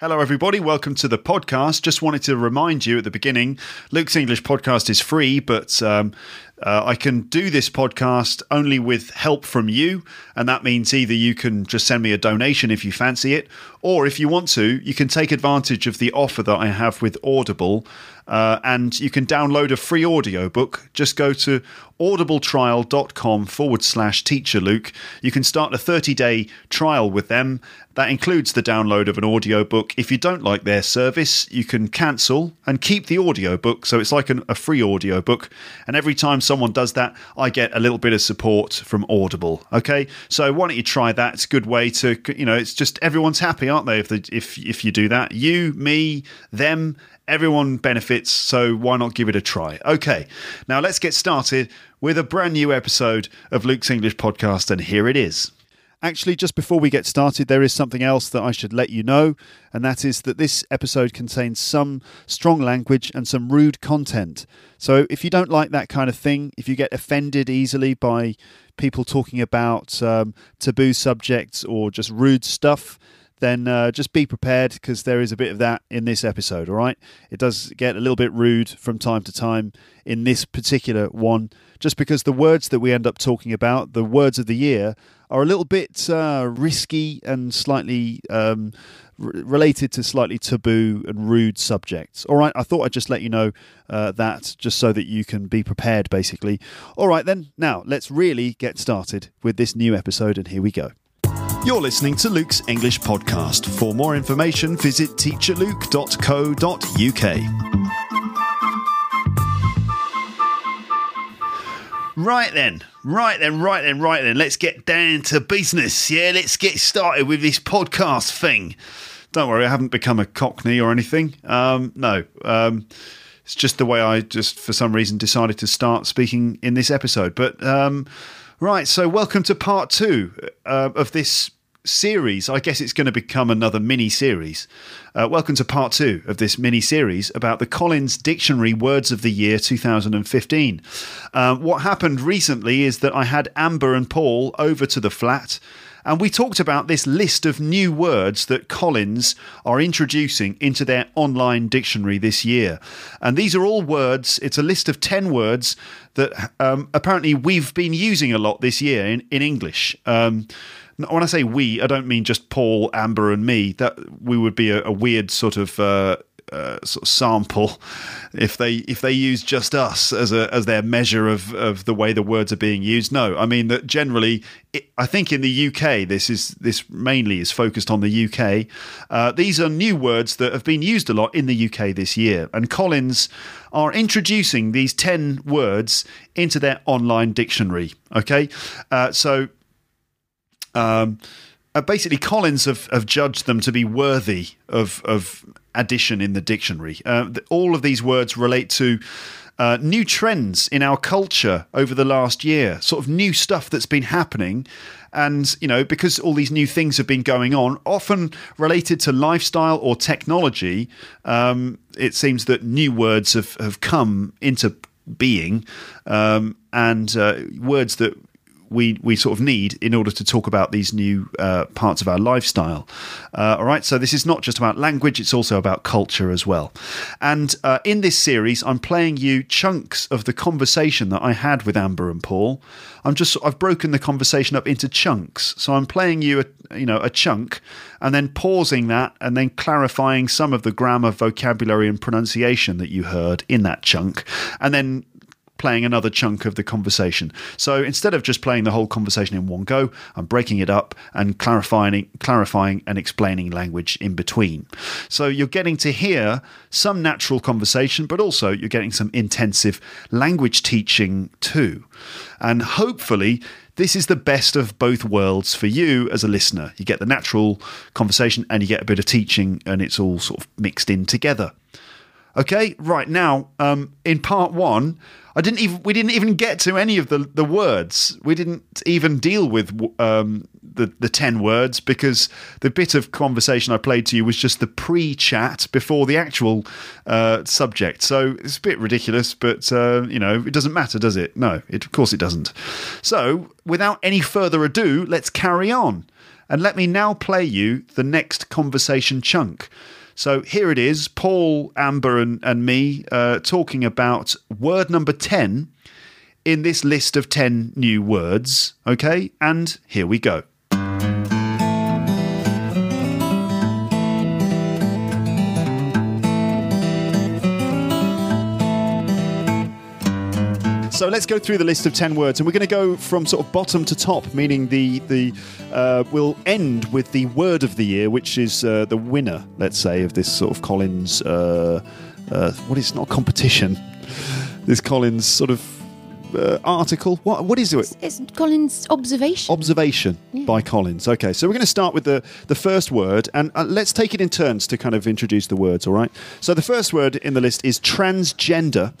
Hello, everybody. Welcome to the podcast. Just wanted to remind you at the beginning Luke's English podcast is free, but um, uh, I can do this podcast only with help from you. And that means either you can just send me a donation if you fancy it, or if you want to, you can take advantage of the offer that I have with Audible. Uh, and you can download a free audiobook. Just go to audibletrial.com forward slash teacher Luke. You can start a 30 day trial with them. That includes the download of an audiobook. If you don't like their service, you can cancel and keep the audiobook. So it's like an, a free audiobook. And every time someone does that, I get a little bit of support from Audible. Okay. So why don't you try that? It's a good way to, you know, it's just everyone's happy, aren't they? If, they, if, if you do that, you, me, them, everyone benefits, so why not give it a try? Okay, now let's get started with a brand new episode of Luke's English Podcast, and here it is. Actually, just before we get started, there is something else that I should let you know, and that is that this episode contains some strong language and some rude content. So if you don't like that kind of thing, if you get offended easily by people talking about um, taboo subjects or just rude stuff, then uh, just be prepared because there is a bit of that in this episode, all right? It does get a little bit rude from time to time in this particular one, just because the words that we end up talking about, the words of the year, are a little bit uh, risky and slightly um, r- related to slightly taboo and rude subjects. All right, I thought I'd just let you know uh, that just so that you can be prepared, basically. All right, then, now let's really get started with this new episode, and here we go. You're listening to Luke's English Podcast. For more information, visit teacherluke.co.uk. Right then, right then, right then, right then. Let's get down to business. Yeah, let's get started with this podcast thing. Don't worry, I haven't become a cockney or anything. Um, no, um, it's just the way I just, for some reason, decided to start speaking in this episode. But um, Right, so welcome to part two uh, of this series. I guess it's going to become another mini series. Uh, welcome to part two of this mini series about the Collins Dictionary Words of the Year 2015. Um, what happened recently is that I had Amber and Paul over to the flat. And we talked about this list of new words that Collins are introducing into their online dictionary this year. And these are all words, it's a list of 10 words that um, apparently we've been using a lot this year in, in English. Um, when I say we, I don't mean just Paul, Amber, and me. That we would be a, a weird sort of uh, uh, sort of sample if they if they use just us as a as their measure of of the way the words are being used. No, I mean that generally, it, I think in the UK this is this mainly is focused on the UK. Uh, these are new words that have been used a lot in the UK this year, and Collins are introducing these ten words into their online dictionary. Okay, uh, so. Um, uh, basically, Collins have, have judged them to be worthy of, of addition in the dictionary. Uh, the, all of these words relate to uh, new trends in our culture over the last year, sort of new stuff that's been happening. And, you know, because all these new things have been going on, often related to lifestyle or technology, um, it seems that new words have, have come into being um, and uh, words that we we sort of need in order to talk about these new uh, parts of our lifestyle. Uh, all right, so this is not just about language; it's also about culture as well. And uh, in this series, I'm playing you chunks of the conversation that I had with Amber and Paul. I'm just I've broken the conversation up into chunks, so I'm playing you a you know a chunk, and then pausing that, and then clarifying some of the grammar, vocabulary, and pronunciation that you heard in that chunk, and then playing another chunk of the conversation. So instead of just playing the whole conversation in one go, I'm breaking it up and clarifying, clarifying and explaining language in between. So you're getting to hear some natural conversation, but also you're getting some intensive language teaching too. And hopefully, this is the best of both worlds for you as a listener. You get the natural conversation and you get a bit of teaching, and it's all sort of mixed in together. Okay, right now, um, in part one, I didn't even we didn't even get to any of the the words. We didn't even deal with um, the the ten words because the bit of conversation I played to you was just the pre-chat before the actual uh, subject. So it's a bit ridiculous, but uh, you know it doesn't matter, does it? No, it, of course it doesn't. So without any further ado, let's carry on. And let me now play you the next conversation chunk. So here it is Paul, Amber, and, and me uh, talking about word number 10 in this list of 10 new words. Okay, and here we go. So let's go through the list of ten words, and we're going to go from sort of bottom to top, meaning the the uh, we'll end with the word of the year, which is uh, the winner, let's say, of this sort of Collins. Uh, uh, what is not competition? This Collins sort of uh, article. What what is it? It's Collins observation. Observation by Collins. Okay, so we're going to start with the, the first word, and uh, let's take it in turns to kind of introduce the words, all right? So the first word in the list is transgender,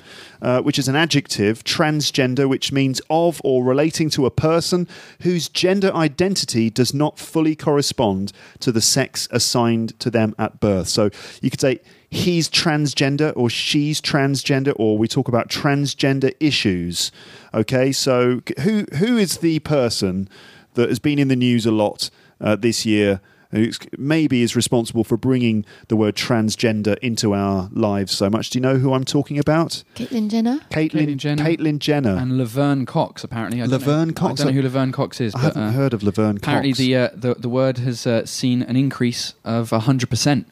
uh, which is an adjective, transgender, which means of or relating to a person whose gender identity does not fully correspond to the sex assigned to them at birth. So you could say, he's transgender or she's transgender or we talk about transgender issues okay so who who is the person that has been in the news a lot uh, this year who maybe is responsible for bringing the word transgender into our lives so much do you know who i'm talking about Caitlyn Jenner. caitlin, Caitlyn Jenner. caitlyn jenner and Laverne Cox. Apparently, I don't Laverne know, Cox? I don't know who Laverne Cox is. i but, haven't uh, heard of laverne Apparently, Cox. the, uh, the the word has uh, seen an increase of hundred percent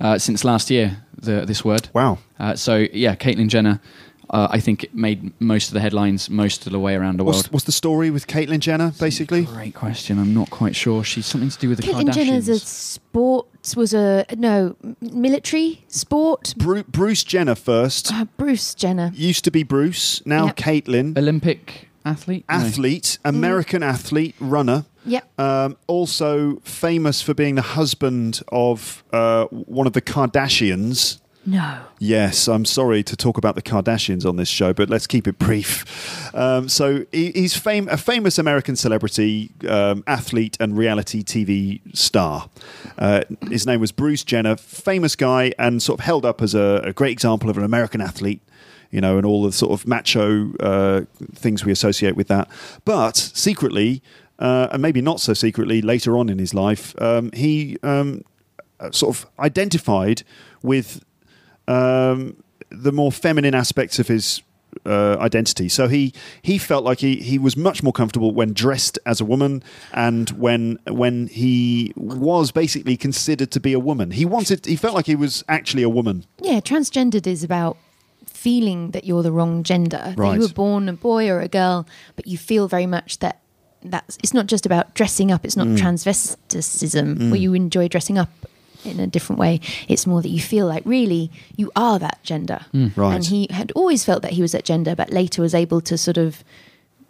uh, since last year. The this word. wow Uh, so yeah, Caitlyn Jenner. Uh, I think it made most of the headlines most of the way around the what's, world. what's the story with caitlyn jenner basically Great question. I'm not quite sure. She's something to do with the Kardashians. Caitlyn Jenner's a sports was a no military sport. Bru- bruce jenner first Uh, Bruce Jenner. used to be bruce now Yep. caitlyn Olympic athlete. No. athlete, American athlete, runner. Yep. Um, also famous for being the husband of uh, one of the Kardashians. No. Yes, I'm sorry to talk about the Kardashians on this show, but let's keep it brief. Um, so he, he's fam- a famous American celebrity, um, athlete, and reality TV star. Uh, his name was Bruce Jenner, famous guy, and sort of held up as a, a great example of an American athlete. You know, and all the sort of macho uh, things we associate with that. But secretly, uh, and maybe not so secretly, later on in his life, um, he um, uh, sort of identified with um, the more feminine aspects of his uh, identity. So he he felt like he, he was much more comfortable when dressed as a woman and when when he was basically considered to be a woman. He wanted he felt like he was actually a woman. Yeah, transgendered is about feeling that you're the wrong gender. That you were born a boy or a girl, but you feel very much that that's it's not just about dressing up, it's not Mm. transvesticism where you enjoy dressing up in a different way. It's more that you feel like really you are that gender. Right. And he had always felt that he was that gender, but later was able to sort of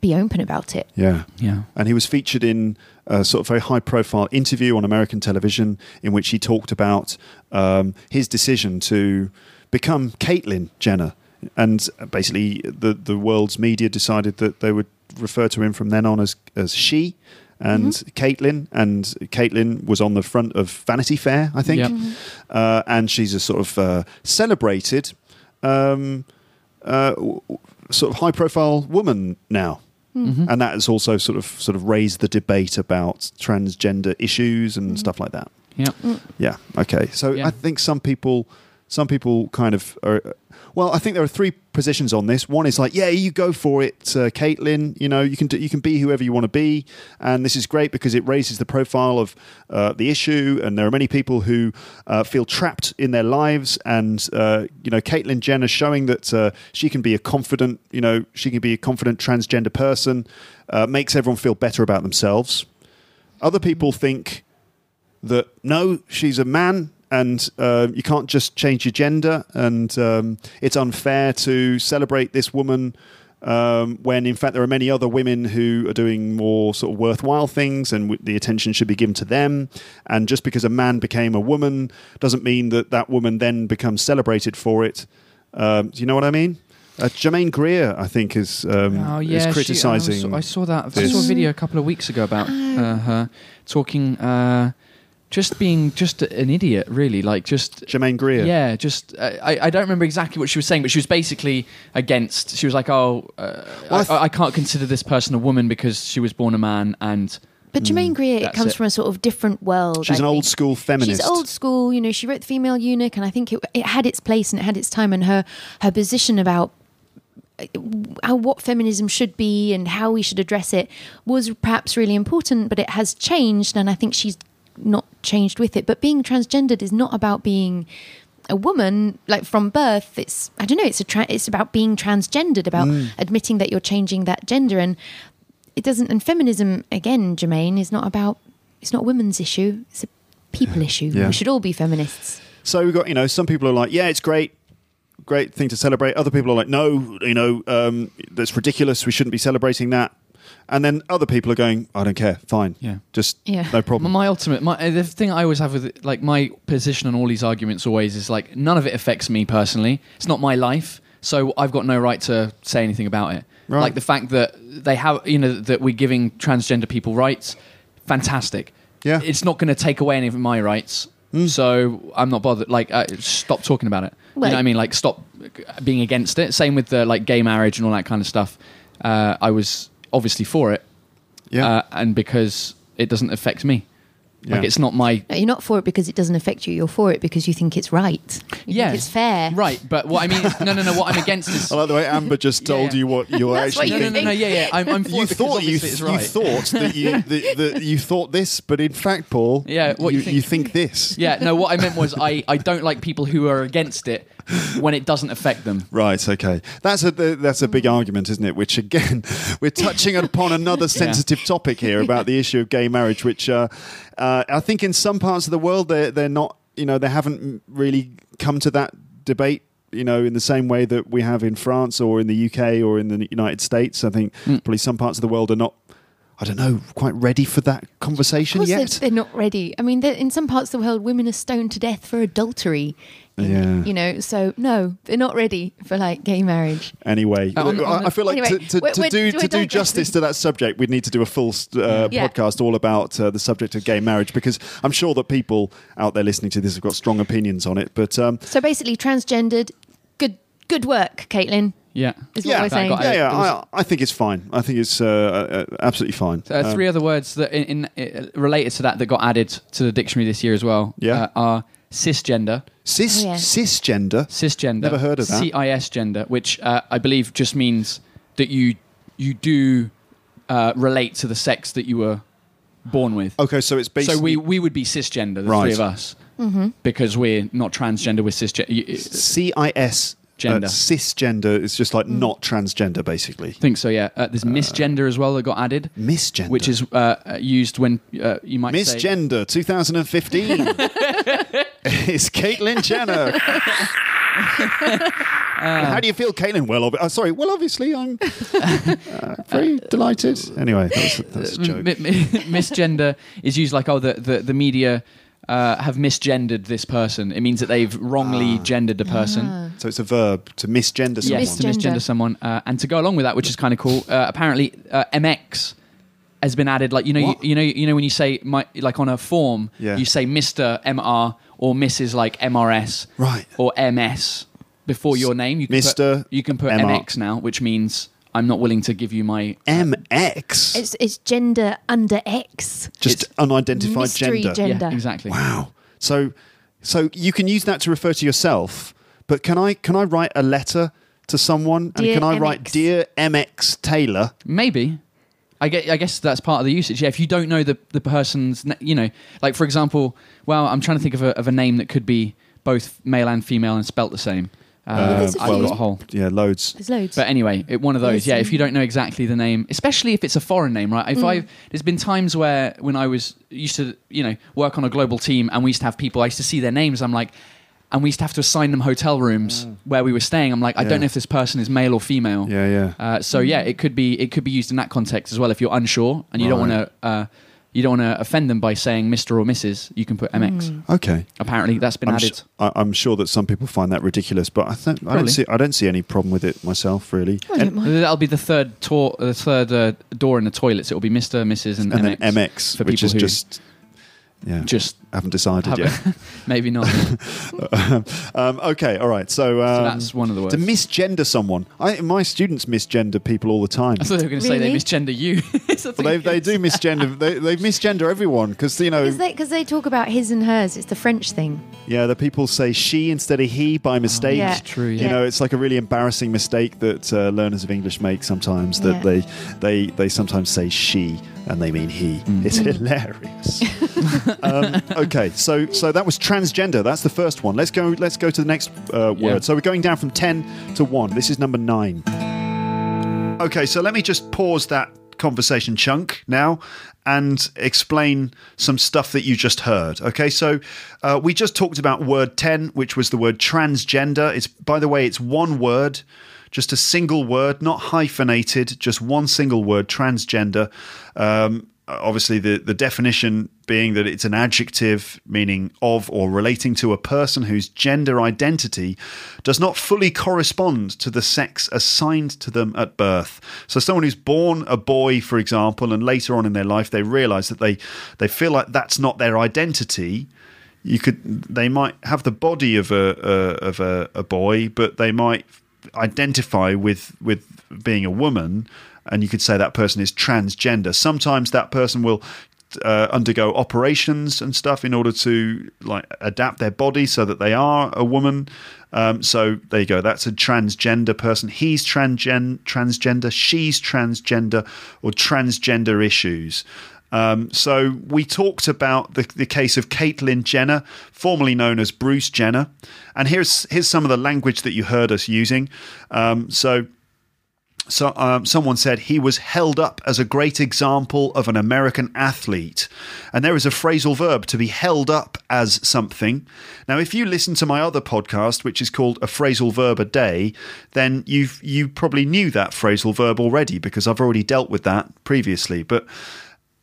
be open about it. Yeah. Yeah. And he was featured in a sort of very high profile interview on American television in which he talked about um, his decision to become Caitlyn Jenner. And basically, the, the world's media decided that they would refer to him from then on as, as she and Caitlyn. And Caitlyn was on the front of Vanity Fair, I think. Yep. Uh, and she's a sort of uh, celebrated, um, uh, w- sort of high profile woman now Mm-hmm. and that has also sort of sort of raised the debate about transgender issues and stuff like that. Yeah. Yeah. Okay. So Yeah. I think some people, some people kind of are. Well, I think there are three positions on this. One is like, yeah, you go for it, uh, Caitlyn. You know, you can do, you can be whoever you want to be, and this is great because it raises the profile of uh, the issue. And there are many people who uh, feel trapped in their lives, and uh, you know, Caitlyn Jenner showing that uh, she can be a confident, you know, she can be a confident transgender person, uh, makes everyone feel better about themselves. Other people think that no, she's a man and uh, you can't just change your gender, and um, it's unfair to celebrate this woman um, when, in fact, there are many other women who are doing more sort of worthwhile things, and w- the attention should be given to them. And just because a man became a woman doesn't mean that that woman then becomes celebrated for it. Um, do you know what I mean? Uh, Germaine Greer, I think, is um, Oh yeah, is she- criticizing. I, saw, I saw that. I saw a video a couple of weeks ago about uh, her talking, uh, just being just an idiot, really. Like just Germaine Greer. yeah, just uh, I, I don't remember exactly what she was saying, but she was basically against. She was like, "Oh, uh, Well, I I, th- I can't consider this person a woman because she was born a man, and but Germaine Greer, it comes it. from a sort of different world. She's I an old school feminist. She's old school. You know, she wrote the Female Eunuch, and I think it, it had its place and it had its time. And her her position about uh, how, what feminism should be and how we should address it was perhaps really important. But it has changed, and I think she's not changed with it. But being transgendered is not about being a woman like from birth it's i don't know it's a tra- it's about being transgendered about Mm. admitting that you're changing that gender and it doesn't and feminism again germaine is not about it's not a women's issue it's a people issue Yeah. we should all be feminists So we've got, you know, some people are like, yeah, it's great, great thing to celebrate. Other people are like, no, you know, um, that's ridiculous. We shouldn't be celebrating that. And then other people are going, I don't care, fine, Yeah. just Yeah. no problem. My ultimate, my uh, the thing I always have with it, like my position on all these arguments always is like none of it affects me personally. It's not my life, so I've got no right to say anything about it. Right. Like the fact that they have, you know, that we're giving transgender people rights, fantastic. Yeah. it's not going to take away any of my rights. So I'm not bothered. Like, uh, stop talking about it. you know what I mean? Like, stop being against it. Same with the like gay marriage and all that kind of stuff. Uh, I was obviously for it, yeah, uh, and because it doesn't affect me. Like it's not my no, you're not for it because it doesn't affect you you're for it because you think it's right you yeah, think it's fair right? But what I mean, is, no, no, no. What I'm against is I like the way Amber just told yeah. you what you're That's what actually you no, no, no, no, yeah, yeah. I'm, I'm for You it thought you, obviously it's you thought that you that, that you thought this, but in fact, Paul, Yeah, what you, you think. this. yeah, no. What I meant was I, I don't like people who are against it when it doesn't affect them. Right. Okay. That's a that's a big argument, isn't it? Which again, we're touching upon another sensitive topic here about the issue of gay marriage, which uh, uh, I think in some parts of the world they're they're not, you know, they haven't really come to that debate. You know, in the same way that we have in France or in the UK or in the United States, I think Mm. probably some parts of the world are not. I don't know, quite ready for that conversation Of course yet. they're, they're not ready. I mean, in some parts of the world, women are stoned to death for adultery. In- Yeah. You know, so no, they're not ready for like gay marriage. Anyway, Uh, on- I- on I the- feel like Anyway, to, to, to do to do justice to that subject, we'd need to do a full uh, Yeah. podcast all about uh, the subject of gay marriage because I'm sure that people out there listening to this have got strong opinions on it. But um, So basically, transgendered, good good work, Caitlyn. Yeah. Is yeah, what we're saying. got yeah, yeah, I, I think it's fine. I think it's uh, uh, absolutely fine. Uh, Um, three other words that in, in uh, related to that that got added to the dictionary this year as well. Yeah. uh, are cisgender, cis Oh, yeah. cisgender. cisgender. Never heard of that. Cis gender, which uh, I believe just means that you you do uh, relate to the sex that you were born with. Okay, so it's basically so we we would be cisgender, the Right. three of us, Mm-hmm. because we're not transgender. We're cisgender. I CIS Gender. Uh, cisgender is just like not transgender, basically. think so. Yeah. Uh, there's misgender as well that got added, Misgender, which is uh, uh, used when uh, you might say Misgender 2015. it's Caitlyn Jenner. How do you feel, Caitlyn? Well, ob- uh, sorry. Well, obviously, I'm uh, very delighted. Anyway, that was, that a joke. Mi- mi- misgender is used like oh the the, the media uh, have misgendered this person. It means that they've wrongly Ah. gendered a person. Ah. So it's a verb to misgender someone. Yes, to Misgender. misgender someone, uh, and to go along with that, which is kind of cool. Uh, apparently, uh, MX has been added. Like you know, you, What? you know, you know when you say my, like on a form, Yeah. you say Mister MR or Mrs. like MRS, Right. or MS before your name. You can Mr. Put, you can put MR. MX now, which means I'm not willing to give you my. Uh, MX. It's, it's gender under X. just it's unidentified mystery gender. Yeah, exactly. Wow. So, so you can use that to refer to yourself, but can I can I write a letter to someone Dear and can I write dear MX Taylor? Maybe. I get. I guess that's part of the usage. Yeah, if you don't know the the person's, you know, like for example, well, I'm trying to think of a of a name that could be both male and female and spelt the same. Uh, there's a I've few. got a whole. Yeah, loads. There's loads. But anyway, it, one of those. There's Yeah, if you don't know exactly the name, especially if it's a foreign name, right? Mm. If I there's been times where when I was used to, you know, work on a global team and we used to have people, I used to see their names. I'm like, and we used to have to assign them hotel rooms where we were staying. I'm like, I Yeah. don't know if this person is male or female. Yeah, yeah. Uh, so yeah, it could be it could be used in that context as well. If you're unsure and you don't want to uh, you don't want to offend them by saying Mister or Mrs., you can put MX. Mm. Okay. Apparently, that's been added. I'm, added. s- I, am sure that some people find that ridiculous, but I think I don't see I don't see any problem with it myself, really. I don't. That'll be the third tour, the third uh, door in the toilets. It will be Mister, Mrs, and, and MX. then MX, for which people is who- just Yeah. Just haven't decided have yet. Maybe not. um, okay, all right. So, um, that's one of the words. To misgender someone. I, my students misgender people all the time. I thought they were going to say they misgender you. Well, they, they do misgender. They, they misgender everyone because you know. Because they, 'cause they talk about his and hers. It's the French thing. Yeah, the people say she instead of he by mistake. Yeah. It's true, You know, it's like a really embarrassing mistake that uh, learners of English make sometimes. That Yeah. they they they sometimes say she and they mean he. Mm. It's hilarious. um, okay, so so that was transgender. That's the first one. Let's go. Let's go to the next uh, word. Yeah. So we're going down from ten to one. This is number nine. Okay, so let me just pause that conversation chunk now and explain some stuff that you just heard. Okay, so uh, we just talked about word 10, which was the word transgender. It's, by the way, it's one word, just a single word, not hyphenated, just one single word, transgender. Um, obviously, the, the definition being that it's an adjective meaning of or relating to a person whose gender identity does not fully correspond to the sex assigned to them at birth. So someone who's born a boy, for example, and later on in their life they realize that they they feel like that's not their identity. You could they might have the body of a, a of a, a boy, but they might identify with with being a woman and you could say that person is transgender. Sometimes that person will uh, undergo operations and stuff in order to like adapt their body so that they are a woman. Um, so there you go. That's a transgender person. He's transgen- transgender she's transgender or transgender issues um, so we talked about the, the case of Caitlyn Jenner, formerly known as Bruce Jenner, and here's here's some of the language that you heard us using. Um, so. So, um, someone said he was held up as a great example of an American athlete. And there is a phrasal verb to be held up as something. Now, if you listen to my other podcast, which is called A Phrasal Verb a Day, then you've, you probably knew that phrasal verb already because I've already dealt with that previously. But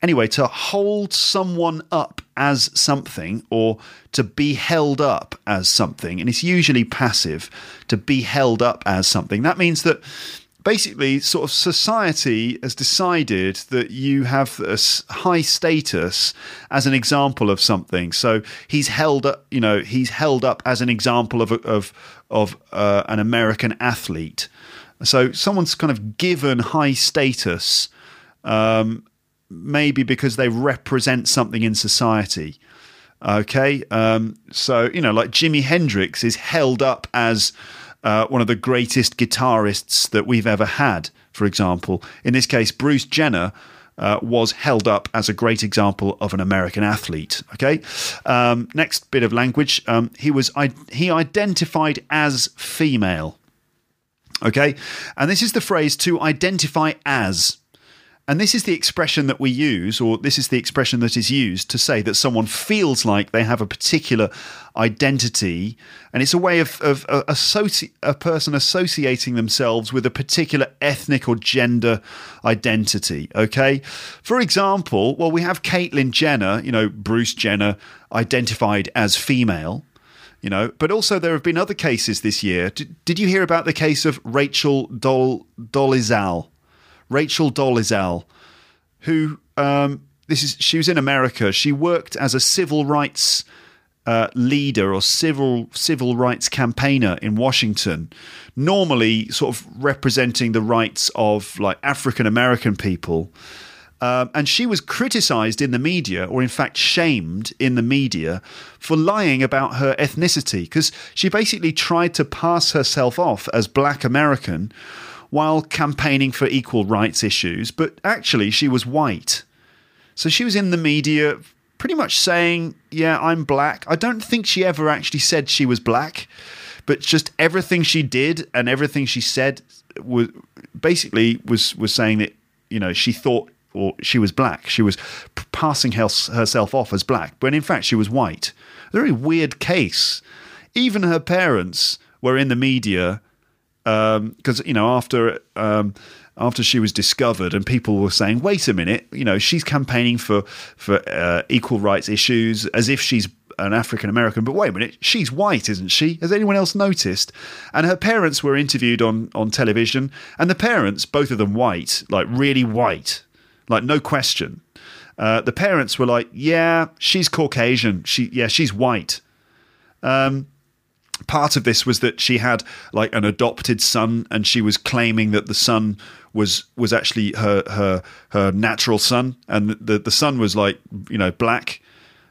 Anyway, to hold someone up as something or to be held up as something, and it's usually passive, to be held up as something, that means that basically sort of society has decided that you have a high status as an example of something. So he's held up you know he's held up as an example of of of uh, an american athlete. So someone's kind of given high status um, maybe because they represent something in society. Okay, um, so you know, like Jimi Hendrix is held up as uh, one of the greatest guitarists that we've ever had. For example, in this case, Bruce Jenner. Uh, was held up as a great example of an American athlete. Okay, um, next bit of language. Um, he was I- he identified as female. Okay, and this is the phrase to identify as. And this is the expression that we use, or this is the expression that is used to say that someone feels like they have a particular identity. And it's a way of, of uh, associ- a person associating themselves with a particular ethnic or gender identity. Okay. For example, well, we have Caitlyn Jenner, you know, Bruce Jenner identified as female you know but also there have been other cases this year did, did you hear about the case of rachel Dol- dolezal rachel dolezal who um, this is she was in america she worked as a civil rights uh, leader or civil civil rights campaigner in Washington, normally sort of representing the rights of like African American people. Um, and she was criticized in the media, or in fact shamed in the media, for lying about her ethnicity because she basically tried to pass herself off as black American while campaigning for equal rights issues, but actually she was white. So she was in the media pretty much saying, Yeah, I'm black. I don't think she ever actually said she was black, but just everything she did and everything she said was basically was was saying that, you know, she thought or she was black. She was passing hers- herself off as black, when in fact she was white. A very weird case. Even her parents were in the media because you know after um, after she was discovered and people were saying, "Wait a minute, you know she's campaigning for for uh, equal rights issues as if she's an African American, but wait a minute, she's white, isn't she? Has anyone else noticed?" And her parents were interviewed on on television, and the parents, both of them white, like really white, like no question. Uh, the parents were like, "Yeah, she's Caucasian. She, yeah, she's white." Um, part of this was that she had like an adopted son, and she was claiming that the son was was actually her her her natural son, and the the son was like you know black.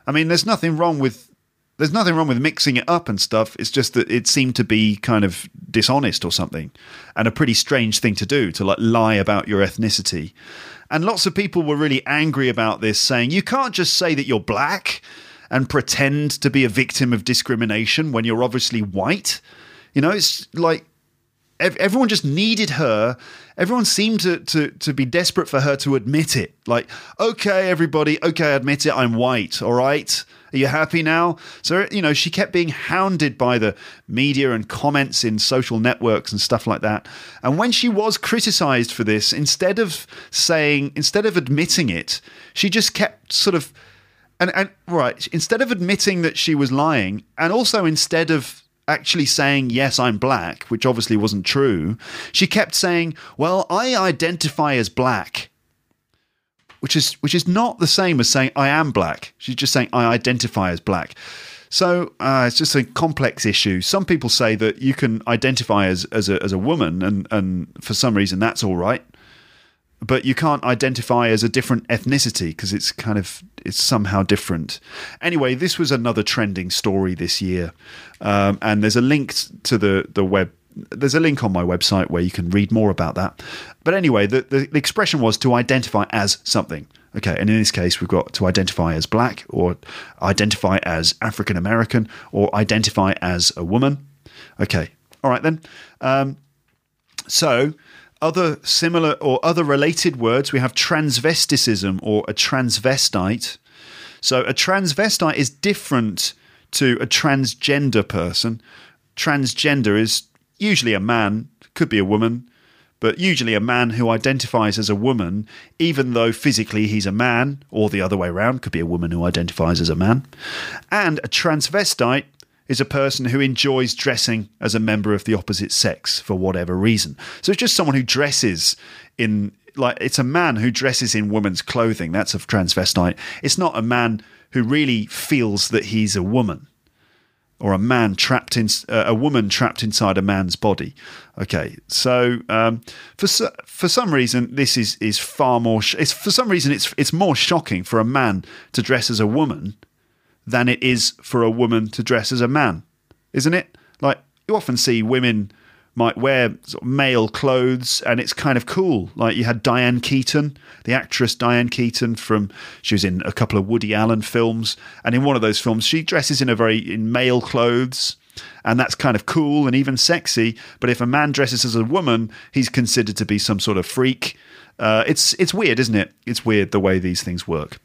I mean, there's nothing wrong with there's nothing wrong with mixing it up and stuff. It's just that it seemed to be kind of dishonest or something, and a pretty strange thing to do to like lie about your ethnicity. And lots of people were really angry about this, saying you can't just say that you're black and pretend to be a victim of discrimination when you're obviously white. You know, it's like ev- everyone just needed her. Everyone seemed to, to, to be desperate for her to admit it. Like, okay, everybody, okay, admit it, I'm white, all right? Are you happy now? So, you know, she kept being hounded by the media and comments in social networks and stuff like that. And when she was criticized for this, instead of saying, instead of admitting it, she just kept sort of. And, and right, instead of admitting that she was lying, and also instead of actually saying, Yes, I'm black, which obviously wasn't true, she kept saying, Well, I identify as black which is which is not the same as saying I am black. She's just saying I identify as black. So uh, it's just a complex issue. Some people say that you can identify as as a, as a woman, and and for some reason that's all right, but you can't identify as a different ethnicity because it's kind of it's somehow different. Anyway, this was another trending story this year, um, and there's a link to the the web there's a link on my website where you can read more about that. But anyway, the, the, the, expression was to identify as something. Okay, and in this case, we've got to identify as black, or identify as African American, or identify as a woman. Okay, all right then. Um, so, other similar or other related words, we have transvesticism or a transvestite. So, a transvestite is different to a transgender person. Transgender is usually a man, could be a woman, but usually a man who identifies as a woman, even though physically he's a man, or the other way around, could be a woman who identifies as a man. And a transvestite is a person who enjoys dressing as a member of the opposite sex for whatever reason. So it's just someone who dresses in like it's a man who dresses in woman's clothing. That's a transvestite. It's not a man who really feels that he's a woman or a man trapped in uh, a woman trapped inside a man's body. Okay, so um, for for some reason this is is far more. Sh- it's for some reason it's it's more shocking for a man to dress as a woman than it is for a woman to dress as a man, isn't it? Like you often see women might wear sort of male clothes and it's kind of cool. Like you had Diane Keaton, the actress Diane Keaton from she was in a couple of Woody Allen films and in one of those films she dresses in a very in male clothes and that's kind of cool and even sexy, but if a man dresses as a woman, he's considered to be some sort of freak. Uh, it's it's weird, isn't it? It's weird the way these things work.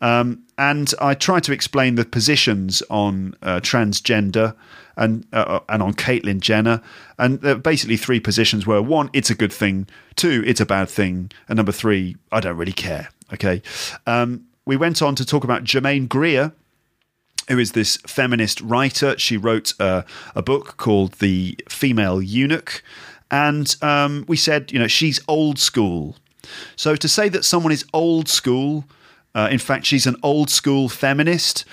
Um, and I try to explain the positions on uh, transgender and uh, and on Caitlyn Jenner, and there basically three positions were one, it's a good thing, two, it's a bad thing, and number three, I don't really care. Okay, um, we went on to talk about Germaine Greer. Who is this feminist writer? She wrote uh, a book called The Female Eunuch. And um, we said, you know, she's old school. So to say that someone is old school, uh, in fact, she's an old school feminist,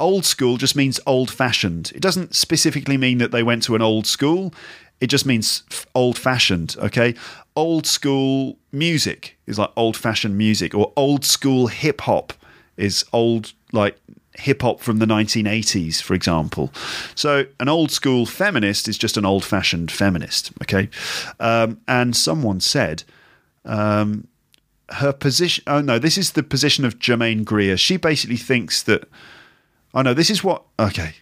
old school just means old fashioned. It doesn't specifically mean that they went to an old school. It just means old fashioned, okay? Old school music is like old fashioned music, or old school hip hop is old, like hip hop from the 1980s, for example. So, an old school feminist is just an old fashioned feminist, okay? Um, and someone said, um, her position, oh no, this is the position of Germaine Greer. She basically thinks that Oh no, this is what. Okay.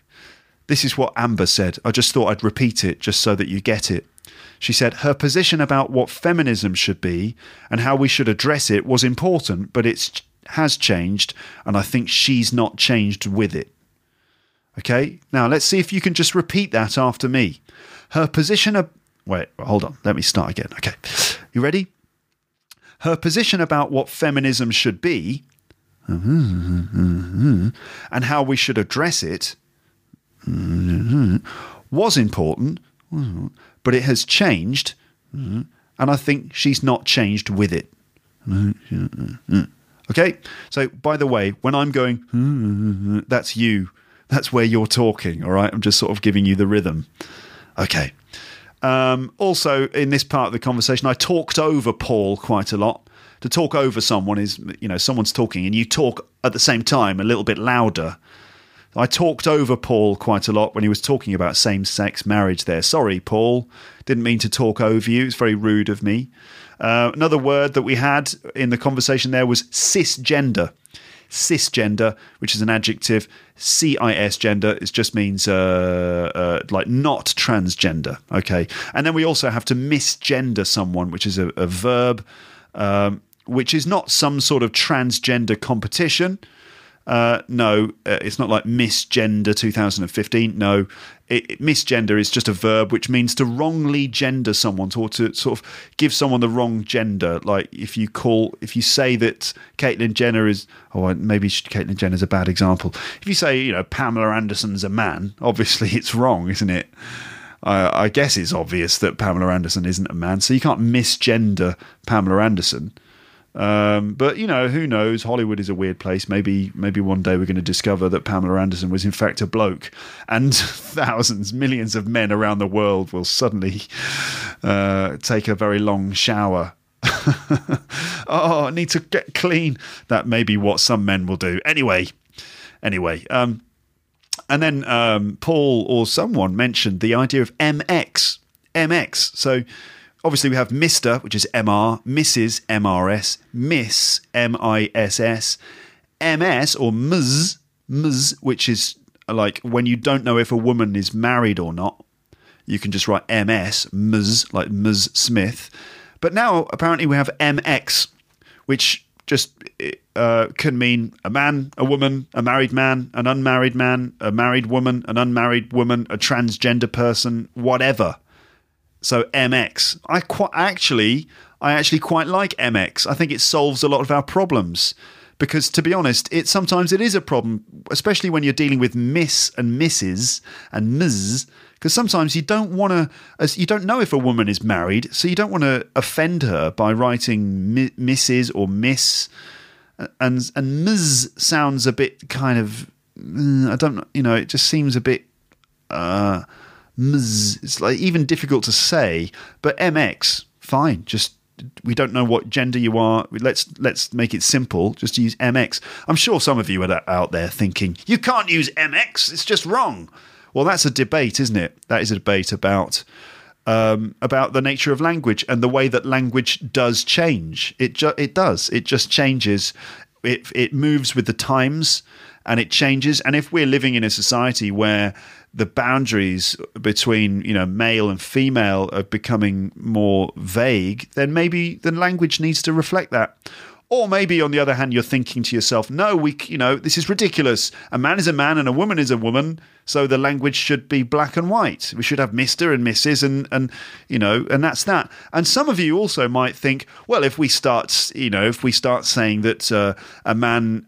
This is what Amber said. I just thought I'd repeat it just so that you get it. She said her position about what feminism should be and how we should address it was important, but it has changed, and I think she's not changed with it. Okay, now let's see if you can just repeat that after me. Her position. Ab- Wait, hold on. Let me start again. Okay, you ready? Her position about what feminism should be and how we should address it was important, but it has changed, and I think she's not changed with it. Okay? So, by the way, when I'm going, that's you. That's where you're talking, all right? I'm just sort of giving you the rhythm. Okay. Um, also, in this part of the conversation, I talked over Paul quite a lot. To talk over someone is, you know, someone's talking and you talk at the same time a little bit louder. I talked over Paul quite a lot when he was talking about same sex marriage there. Sorry, Paul. Didn't mean to talk over you. It's very rude of me. Uh, another word that we had in the conversation there was cisgender. Cisgender, which is an adjective. CIS gender, it just means uh, uh, like not transgender. Okay. And then we also have to misgender someone, which is a, a verb, um, which is not some sort of transgender competition. Uh, no, uh, it's not like misgender 2015. No, it, it, misgender is just a verb which means to wrongly gender someone or to sort of give someone the wrong gender. Like if you call, if you say that Caitlyn Jenner is, oh, maybe Caitlyn Jenner is a bad example. If you say, you know, Pamela Anderson's a man, obviously it's wrong, isn't it? I guess it's obvious that Pamela Anderson isn't a man, so you can't misgender Pamela Anderson. Um, but you know, who knows? Hollywood is a weird place. Maybe, maybe one day we're going to discover that Pamela Anderson was in fact a bloke, and thousands, millions of men around the world will suddenly uh, take a very long shower. oh, I need to get clean. That may be what some men will do. Anyway, anyway. Um, and then um, Paul or someone mentioned the idea of MX. MX. So obviously we have Mr, which is MR, Mrs, MRS, Miss, MISS, MS or Ms, Ms, which is like when you don't know if a woman is married or not, you can just write MS, Ms, like Ms Smith. But now apparently we have MX, which just uh, can mean a man, a woman, a married man, an unmarried man, a married woman, an unmarried woman, a transgender person, whatever. So MX, I quite actually, I actually quite like MX. I think it solves a lot of our problems because, to be honest, it sometimes it is a problem, especially when you're dealing with Miss and misses and Ms. Because sometimes you don't want to, you don't know if a woman is married, so you don't want to offend her by writing mi- Mrs. or Miss, and and Ms. sounds a bit kind of, mm, I don't you know, it just seems a bit. Uh, It's like even difficult to say, but MX, fine. Just we don't know what gender you are. Let's let's make it simple. Just use MX. I'm sure some of you are out there thinking you can't use MX. It's just wrong. Well, that's a debate, isn't it? That is a debate about um, about the nature of language and the way that language does change. It ju- it does. It just changes. It it moves with the times and it changes. And if we're living in a society where the boundaries between you know male and female are becoming more vague, then maybe the language needs to reflect that. Or maybe on the other hand, you're thinking to yourself, no, we, you know, this is ridiculous. A man is a man and a woman is a woman. So the language should be black and white. We should have Mr. and Mrs. and, and, you know, and that's that. And some of you also might think, well, if we start, you know, if we start saying that uh, a man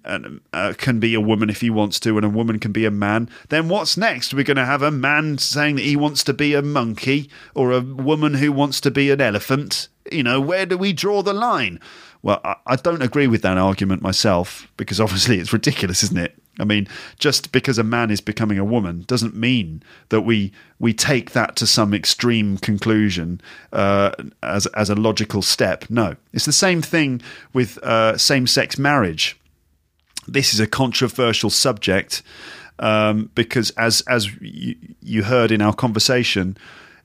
uh, can be a woman if he wants to and a woman can be a man, then what's next? We're going to have a man saying that he wants to be a monkey or a woman who wants to be an elephant. You know, where do we draw the line? Well, I, I don't agree with that argument myself because obviously it's ridiculous, isn't it? I mean, just because a man is becoming a woman doesn't mean that we we take that to some extreme conclusion uh, as as a logical step. No, it's the same thing with uh, same sex marriage. This is a controversial subject um, because, as as you, you heard in our conversation,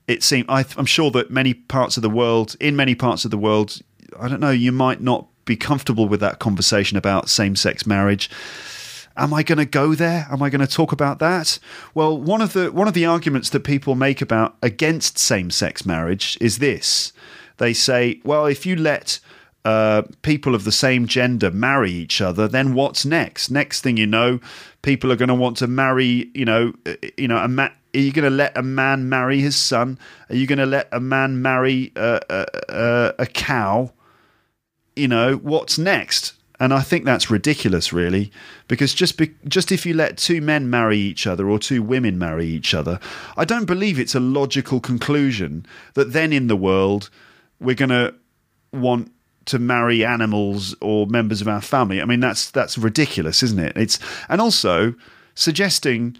it seemed I, I'm sure that many parts of the world, in many parts of the world, I don't know, you might not be comfortable with that conversation about same sex marriage. Am I going to go there? Am I going to talk about that? Well, one of the one of the arguments that people make about against same sex marriage is this. They say, well, if you let uh, people of the same gender marry each other, then what's next? Next thing you know, people are going to want to marry. You know, uh, you know, a ma- are you going to let a man marry his son? Are you going to let a man marry uh, uh, uh, a cow? You know, what's next? And I think that's ridiculous, really, because just be, just if you let two men marry each other or two women marry each other, I don't believe it's a logical conclusion that then in the world we're going to want to marry animals or members of our family. I mean, that's that's ridiculous, isn't it? It's and also suggesting,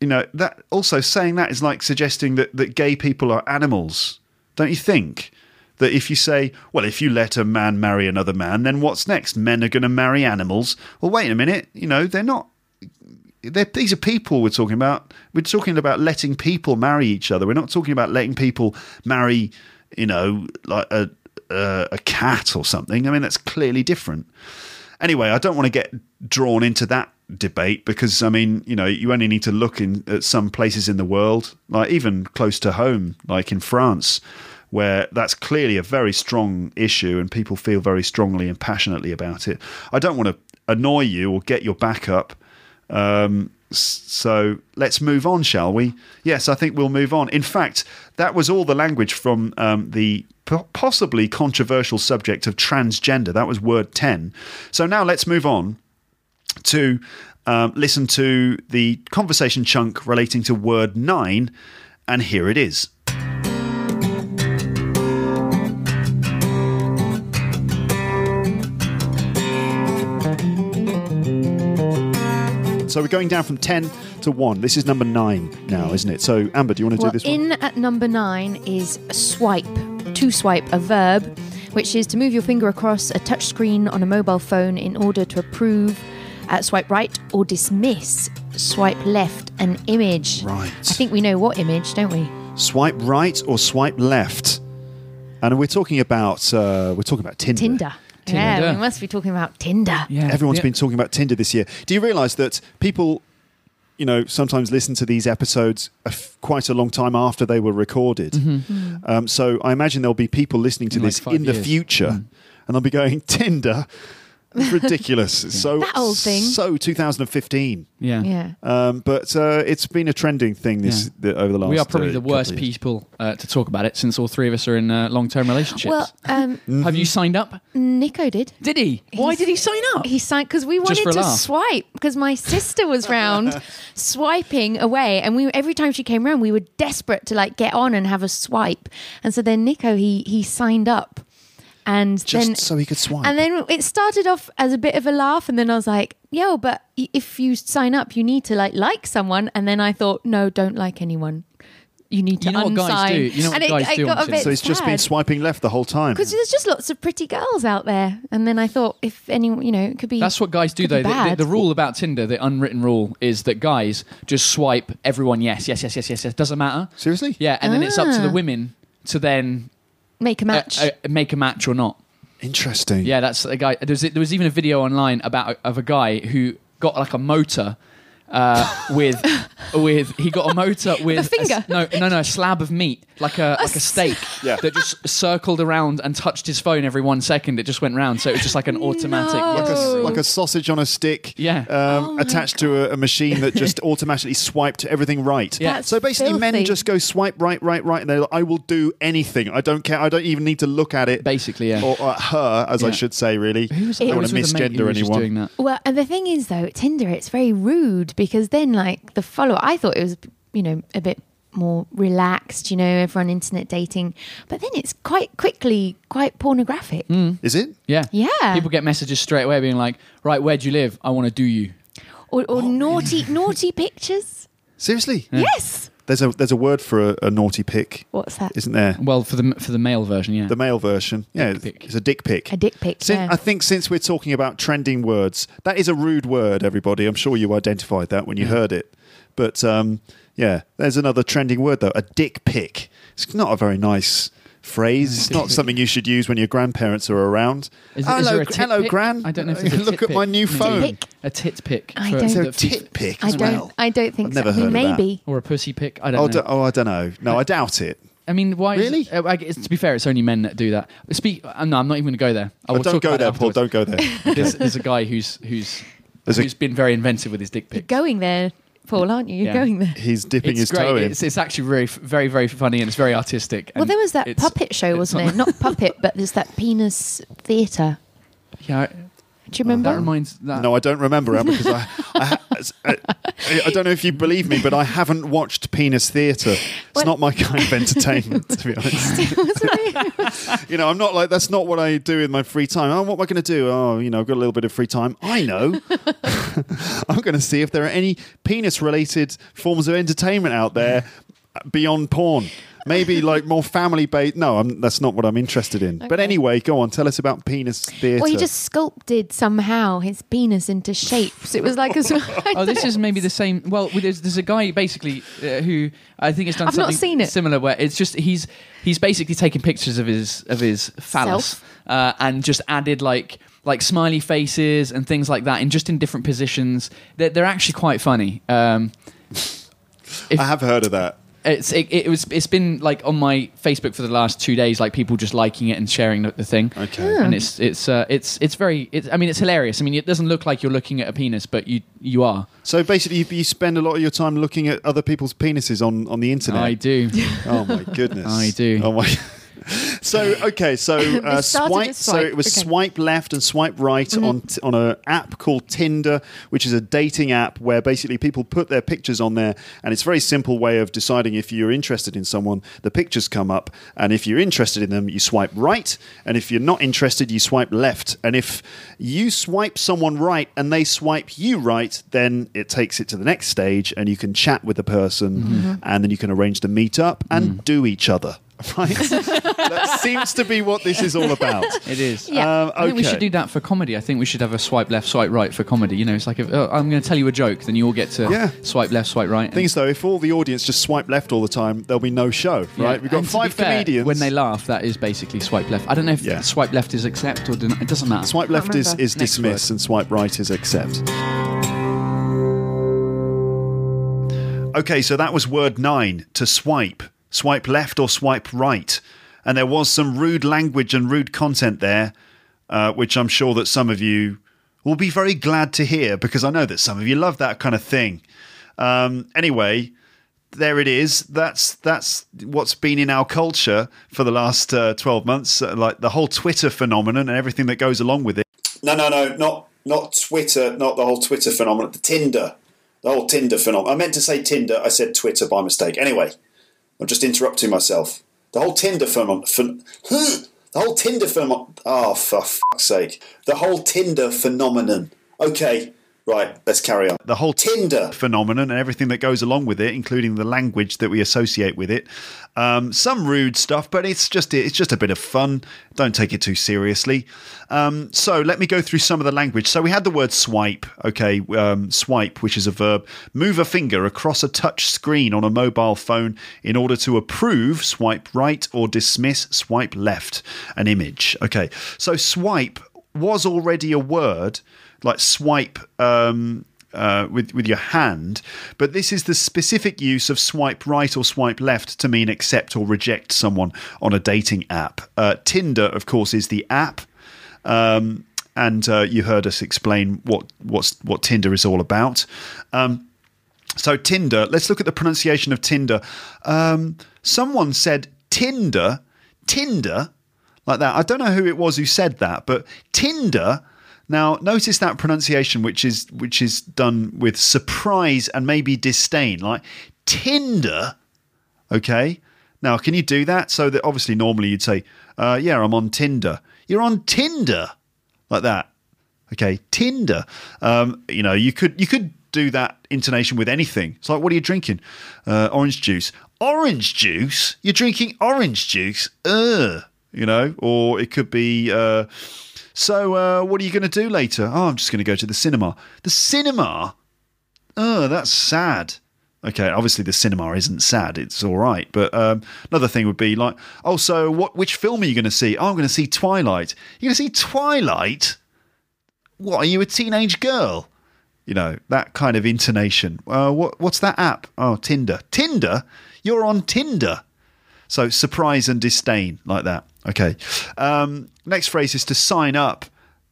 you know, that also saying that is like suggesting that that gay people are animals. Don't you think? That if you say, well, if you let a man marry another man, then what's next? Men are going to marry animals. Well, wait a minute. You know, they're not they're, these are people we're talking about. We're talking about letting people marry each other. We're not talking about letting people marry, you know, like a a, a cat or something. I mean, that's clearly different. Anyway, I don't want to get drawn into that debate because I mean, you know, you only need to look in at some places in the world, like even close to home, like in France, where that's clearly a very strong issue and people feel very strongly and passionately about it. I don't want to annoy you or get your back up. Um, so let's move on, shall we? Yes, I think we'll move on. In fact, that was all the language from um, the possibly controversial subject of transgender. That was word 10. So now let's move on to um, listen to the conversation chunk relating to word 9. And here it is. So we're going down from 10 to 1. This is number 9 now, isn't it? So, Amber, do you want to Well, do this one? in at number nine is swipe. To swipe, a verb, which is to move your finger across a touch screen on a mobile phone in order to approve, uh, swipe right, or dismiss. Swipe left, an image. Right. I think we know what image, don't we? Swipe right or swipe left? And we're talking about uh, we're talking about Tinder. Tinder. Yeah, we must be talking about Tinder. Yeah, Everyone's Yeah. been talking about Tinder this year. Do you realise that people, you know, sometimes listen to these episodes a f- quite a long time after they were recorded? Mm-hmm. Hmm. Um, so I imagine there'll be people listening to In this five in the years. future, hmm. and they'll be going Tinder. Ridiculous. It's So That old thing. So 2015. Yeah. Yeah. Um, but uh, it's been a trending thing this the, over the last. We are probably uh, the couple worst of years. people uh, to talk about it since all three of us are in uh, long-term relationships. Well, um, Have you signed up? Nico did. Did he? Why He's- did he sign up? He signed because we wanted for a to laugh. swipe because my sister was round swiping away, and we every time she came round, we were desperate to like get on and have a swipe. And so then Nico he he signed up, and Just then so he could swipe. and then it started off as a bit of a laugh, and then I was like, "Yo, but if you sign up, you need to like like someone." And then I thought, "No, don't like anyone. You need to You know what unsign." guys do? You know what and guys it, do it got on a Tinder? bit so he's just been swiping left the whole time. Because there's just lots of pretty girls out there, and then I thought if anyone, you know, it could be. That's what guys do, though. The, the, the rule about Tinder, the unwritten rule, is that guys just swipe everyone yes, yes, yes, yes, yes, yes. Doesn't matter. Seriously? Yeah, and then it's up to the Ah. women to then make a uh, match. uh, make a match or not. Interesting. Yeah, that's a guy. There was, there was even a video online about of a guy who got like a motor uh, with with he got a motor with a finger? s- no, no, no, a slab of meat like a, like a steak Yeah. that just circled around and touched his phone every one second. It just went round, so it was just like an automatic. No. Like a, like a sausage on a stick, Yeah. um, Oh my attached to a, a machine that just automatically swiped everything right. Yeah. That's So basically, men just go swipe right, right, right, and they're like, "I will do anything. I don't care. I don't even need to look at it." Basically, yeah. or at her, as I should say, really. Who was I I don't want was to with a mate who misgender just anyone. doing that. Well, and the thing is, though, Tinder, it's very rude because then, like, the follow I thought it was, you know, a bit more relaxed, you know, everyone internet dating. But then it's quite quickly quite pornographic. Mm. Is it? Yeah, Yeah. People get messages straight away being like, "Right, where do you live? I want to do you." Or, or naughty, naughty pictures. Seriously? Yes. There's a there's a word for a, a naughty pic, What's that? isn't there? Well, for the for the male version, yeah. The male version. Yeah, Dick pic. it's a dick pic. A dick pic. Sin- yeah. I think since we're talking about trending words, that is a rude word, everybody. I'm sure you identified that when you heard it. But um, yeah, there's another trending word, though a dick pic. It's not a very nice phrase. It's not something you should use when your grandparents are around. Is, hello, is there a tit hello, pic? gran. I don't know if there's a Look tit at my new phone. pic? A tit pic. I for- Is there a the tit pic I as don't. well? I don't think I've so. never I mean, heard of that. maybe. or a pussy pic. I don't Oh, know. d- oh, I don't know. No, I doubt it. I mean, why? Really? Is, uh, I guess, to be fair, it's only men that do that. Speak. Uh, no, I'm not even going to go there. I Oh, will don't talk go about it there, Paul. afterwards. Don't go there. There's, there's a guy who's who's There's a- who's been very inventive with his dick You're pics. going there, Paul, aren't you? You're Yeah. going there. He's dipping It's his great. toe in. It's, it's actually very, very, very funny and it's very artistic. Well, and there was that puppet show, wasn't there? Not puppet, but there's that penis theatre. Yeah, Do you remember? That reminds that. No, I don't remember Amber because I, I, uh, I, I don't know if you believe me, but I haven't watched penis theatre. It's What? not my kind of entertainment, to be honest. you know, I'm not like that's not what I do in my free time. Oh, what am I going to do? Oh, you know, I've got a little bit of free time. I know. I'm going to see if there are any penis-related forms of entertainment out there beyond porn. Maybe like more family-based. No, I'm, that's not what I'm interested in. But anyway, go on. Tell us about penis theatre. well, he just sculpted somehow his penis into shapes. It was like a. Oh, this is maybe the same. Well, there's, there's a guy basically uh, who I think has done I've not something seen it. similar, where it's just he's he's basically taken pictures of his of his phallus Self. uh, and just added like like smiley faces and things like that, and just in different positions. They're, they're actually quite funny. Um, if- I have heard of that. It's it, it was it's been like on my Facebook for the last two days, like people just liking it and sharing the, the thing. Okay. And it's it's uh, it's it's very. It's, I mean, it's hilarious. I mean, it doesn't look like you're looking at a penis, but you you are. So basically, you, you spend a lot of your time looking at other people's penises on, on the internet. I do. Oh my goodness! I do. Oh my. So okay, so uh, This started swipe. So it was okay. Mm-hmm. swipe left and swipe right on t- on a app called Tinder, which is a dating app where basically people put their pictures on there, and it's a very simple way of deciding if you're interested in someone. The pictures come up, and if you're interested in them, you swipe right, and if you're not interested, you swipe left. And if you swipe someone right and they swipe you right, then it takes it to the next stage, and you can chat with the person, Mm-hmm. and then you can arrange to meet up and Mm. do each other. Right? that seems to be what this is all about. It is. Yeah. Um, I think we should do that for comedy. I think we should have a swipe left, swipe right for comedy. You know, it's like if, oh, I'm going to tell you a joke, then you all get to Yeah. swipe left, swipe right. Thing is, though, if all the audience just swipe left all the time, there'll be no show, Yeah. right? We've got And five fair, comedians. When they laugh, that is basically swipe left. I don't know if Yeah. swipe left is accept or deny. It doesn't matter. Swipe left is, is Next dismiss word. and swipe right is accept. Okay, so that was word nine to swipe. Swipe left or swipe right. And there was some rude language and rude content there, uh, which I'm sure that some of you will be very glad to hear because I know that some of you love that kind of thing. Um, anyway, there it is. That's that's what's been in our culture for the last uh, twelve months. Uh, like the whole Twitter phenomenon and everything that goes along with it. No, no, no, not not Twitter, not the whole Twitter phenomenon. The Tinder, the whole Tinder phenomenon. I meant to say Tinder. I said Twitter by mistake. Anyway, I'm just interrupting myself. The whole Tinder phenomenon. Phen- the whole Tinder phenomenon. Oh, ah, for fuck's sake! The whole Tinder phenomenon. Okay, right. Let's carry on. The whole Tinder phenomenon and everything that goes along with it, including the language that we associate with it. Um, some rude stuff, but it's just it's just a bit of fun. Don't take it too seriously. Um, so let me go through some of the language. So we had the word swipe. Okay, um, swipe, which is a verb. Move a finger across a touch screen on a mobile phone in order to approve. Swipe right or dismiss. Swipe left. An image. Okay, so swipe was already a word like swipe. Um, uh, with with your hand, but this is the specific use of swipe right or swipe left to mean accept or reject someone on a dating app. Uh, Tinder, of course, is the app, um, and uh, you heard us explain what what's what Tinder is all about. Um, so Tinder, let's look at the pronunciation of Tinder. Um, someone said Tinder, Tinder, like that. I don't know who it was who said that, but Tinder. Now notice that pronunciation, which is which is done with surprise and maybe disdain, like Tinder. Okay. Now, can you do that? So that obviously normally you'd say, uh, "Yeah, I'm on Tinder." You're on Tinder, like that. Okay, Tinder. Um, you know, you could you could do that intonation with anything. It's like, what are you drinking? Uh, orange juice. Orange juice. You're drinking orange juice. Ugh. You know, or it could be. Uh, so, uh, what are you going to do later? Oh, I'm just going to go to the cinema. The cinema. Oh, that's sad. Okay, obviously the cinema isn't sad; it's all right. But um, another thing would be like, oh, so what? Which film are you going to see? Oh, I'm going to see Twilight. You're going to see Twilight? What are you a teenage girl? You know that kind of intonation. Uh, what? What's that app? Oh, Tinder. Tinder. You're on Tinder. So surprise and disdain like that. Okay. Um, next phrase is to sign up,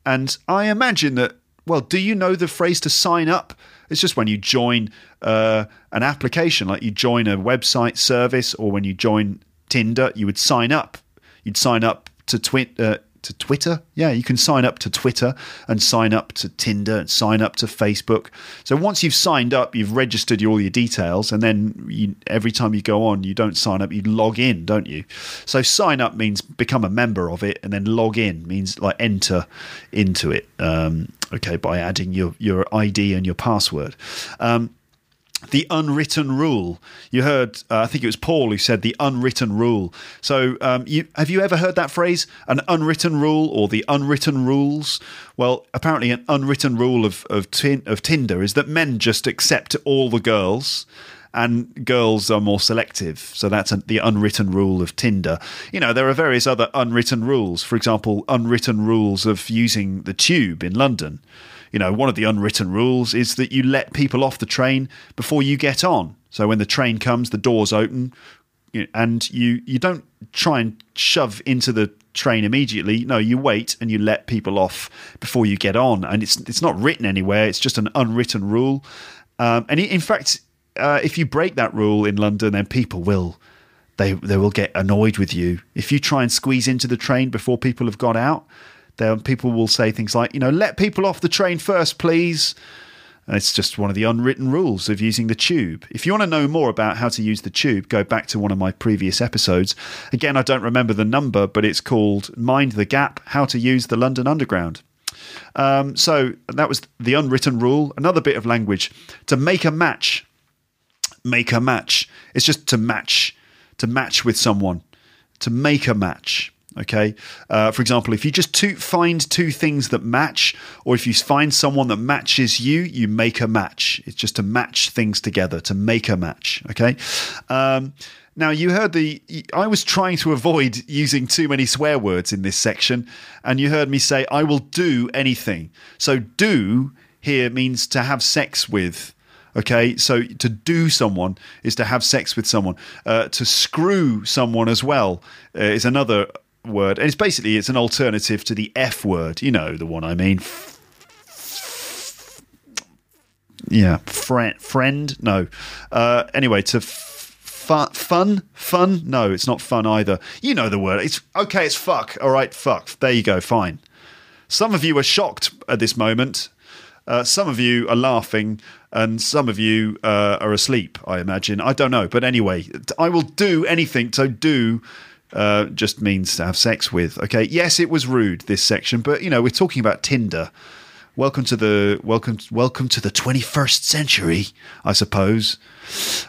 and I imagine that. Well, do you know the phrase to sign up? It's just when you join uh, an application, like you join a website service, or when you join Tinder, you would sign up. You'd sign up to twin uh, to Twitter. Yeah, you can sign up to Twitter and sign up to Tinder and sign up to Facebook. So once you've signed up, you've registered all your details, and then you, every time you go on, you don't sign up, you log in, don't you? So sign up means become a member of it, and then log in means like enter into it. Um, okay, by adding your your ID and your password. Um, the unwritten rule. You heard, uh, I think it was Paul who said the unwritten rule. So, um, you, have you ever heard that phrase, an unwritten rule or the unwritten rules? Well, apparently, an unwritten rule of of, tin, of Tinder is that men just accept all the girls. And girls are more selective, so that's the unwritten rule of Tinder. You know, there are various other unwritten rules. For example, unwritten rules of using the tube in London you know, one of the unwritten rules is that you let people off the train before you get on. So when the train comes, the doors open, and you you don't try and shove into the train immediately. No, you wait and you let people off before you get on, and it's it's not written anywhere. It's just an unwritten rule. Um, and in fact, uh, if you break that rule in London, then people will they they will get annoyed with you if you try and squeeze into the train before people have got out there people will say things like, you know, let people off the train first, please. And it's just one of the unwritten rules of using the tube. If you want to know more about how to use the tube, go back to one of my previous episodes. Again, I don't remember the number, but it's called Mind the Gap How to Use the London Underground. Um, so that was the unwritten rule. Another bit of language to make a match. Make a match. It's just to match, to match with someone, to make a match. Okay. Uh, for example, if you just two, find two things that match, or if you find someone that matches you, you make a match. It's just to match things together, to make a match. Okay. Um, now, you heard the. I was trying to avoid using too many swear words in this section, and you heard me say, I will do anything. So, do here means to have sex with. Okay, so to do someone is to have sex with someone. Uh, to screw someone as well uh, is another word, and it's basically it's an alternative to the F word. You know the one I mean. Yeah, friend, friend. No. Uh, anyway, to fun, fun, fun. No, it's not fun either. You know the word. It's okay. It's fuck. All right, fuck. There you go. Fine. Some of you are shocked at this moment. Uh, some of you are laughing, and some of you uh, are asleep. I imagine. I don't know, but anyway, I will do anything. So do uh, just means to have sex with. Okay, yes, it was rude this section, but you know we're talking about Tinder. Welcome to the welcome welcome to the 21st century, I suppose.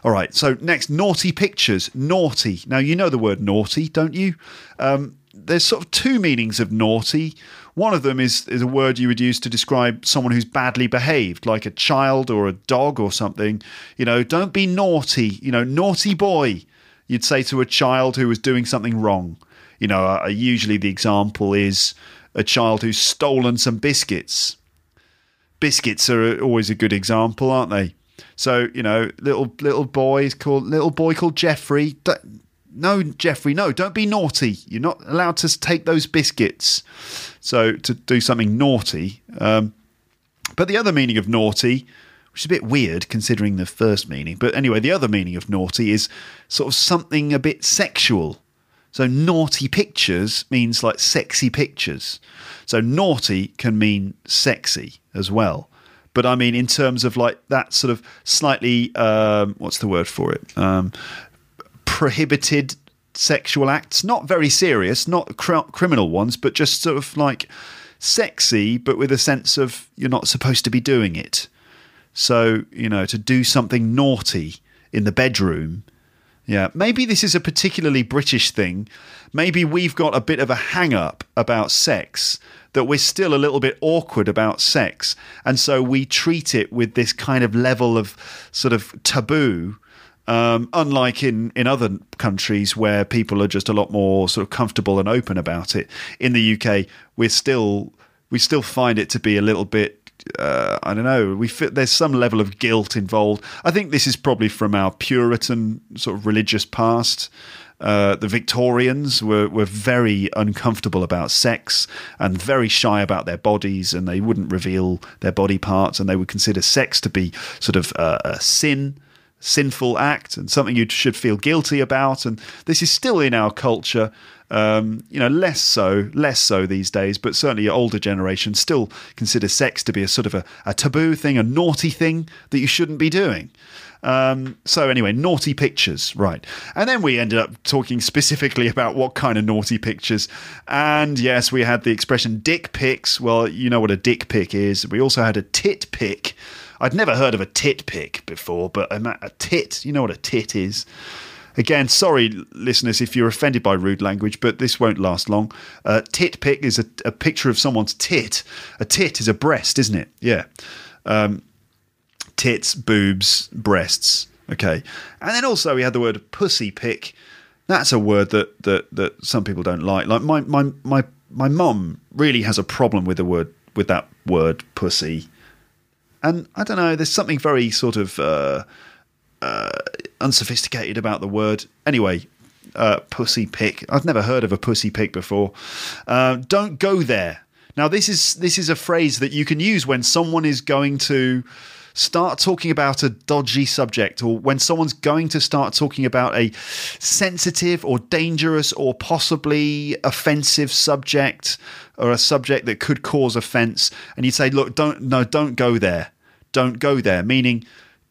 All right, so next, naughty pictures. Naughty. Now you know the word naughty, don't you? Um, there's sort of two meanings of naughty. One of them is is a word you would use to describe someone who's badly behaved, like a child or a dog or something. You know, don't be naughty. You know, naughty boy you'd say to a child who was doing something wrong. You know, uh, usually the example is a child who's stolen some biscuits. Biscuits are always a good example, aren't they? So you know, little little boy is called little boy called Jeffrey. No, Jeffrey, no, don't be naughty. You're not allowed to take those biscuits. So to do something naughty. Um, but the other meaning of naughty which is a bit weird considering the first meaning. But anyway, the other meaning of naughty is sort of something a bit sexual. So naughty pictures means like sexy pictures. So naughty can mean sexy as well. But I mean, in terms of like that sort of slightly, um, what's the word for it? Um, prohibited sexual acts, not very serious, not cr- criminal ones, but just sort of like sexy, but with a sense of you're not supposed to be doing it. So, you know, to do something naughty in the bedroom. Yeah, maybe this is a particularly British thing. Maybe we've got a bit of a hang up about sex, that we're still a little bit awkward about sex. And so we treat it with this kind of level of sort of taboo. Um, unlike in, in other countries where people are just a lot more sort of comfortable and open about it, in the UK we're still we still find it to be a little bit uh, I don't know. We there's some level of guilt involved. I think this is probably from our Puritan sort of religious past. Uh, the Victorians were, were very uncomfortable about sex and very shy about their bodies, and they wouldn't reveal their body parts, and they would consider sex to be sort of uh, a sin, sinful act and something you should feel guilty about. And this is still in our culture. Um, you know, less so, less so these days, but certainly older generations still consider sex to be a sort of a, a taboo thing, a naughty thing that you shouldn't be doing. Um, so anyway, naughty pictures, right? And then we ended up talking specifically about what kind of naughty pictures. And yes, we had the expression dick pics. Well, you know what a dick pic is. We also had a tit pic. I'd never heard of a tit pic before, but a tit, you know what a tit is. Again, sorry, listeners, if you're offended by rude language, but this won't last long. Uh, tit pic is a, a, picture of someone's tit. A tit is a breast, isn't it? Yeah. Um, tits, boobs, breasts. Okay. And then also we had the word pussy pic. That's a word that, that, that some people don't like. Like my my my my mum really has a problem with the word with that word pussy. And I don't know, there's something very sort of uh, uh, unsophisticated about the word. Anyway, uh, pussy pic. I've never heard of a pussy pic before. Uh, don't go there. Now this is this is a phrase that you can use when someone is going to start talking about a dodgy subject or when someone's going to start talking about a sensitive or dangerous or possibly offensive subject or a subject that could cause offense and you say look don't no don't go there don't go there meaning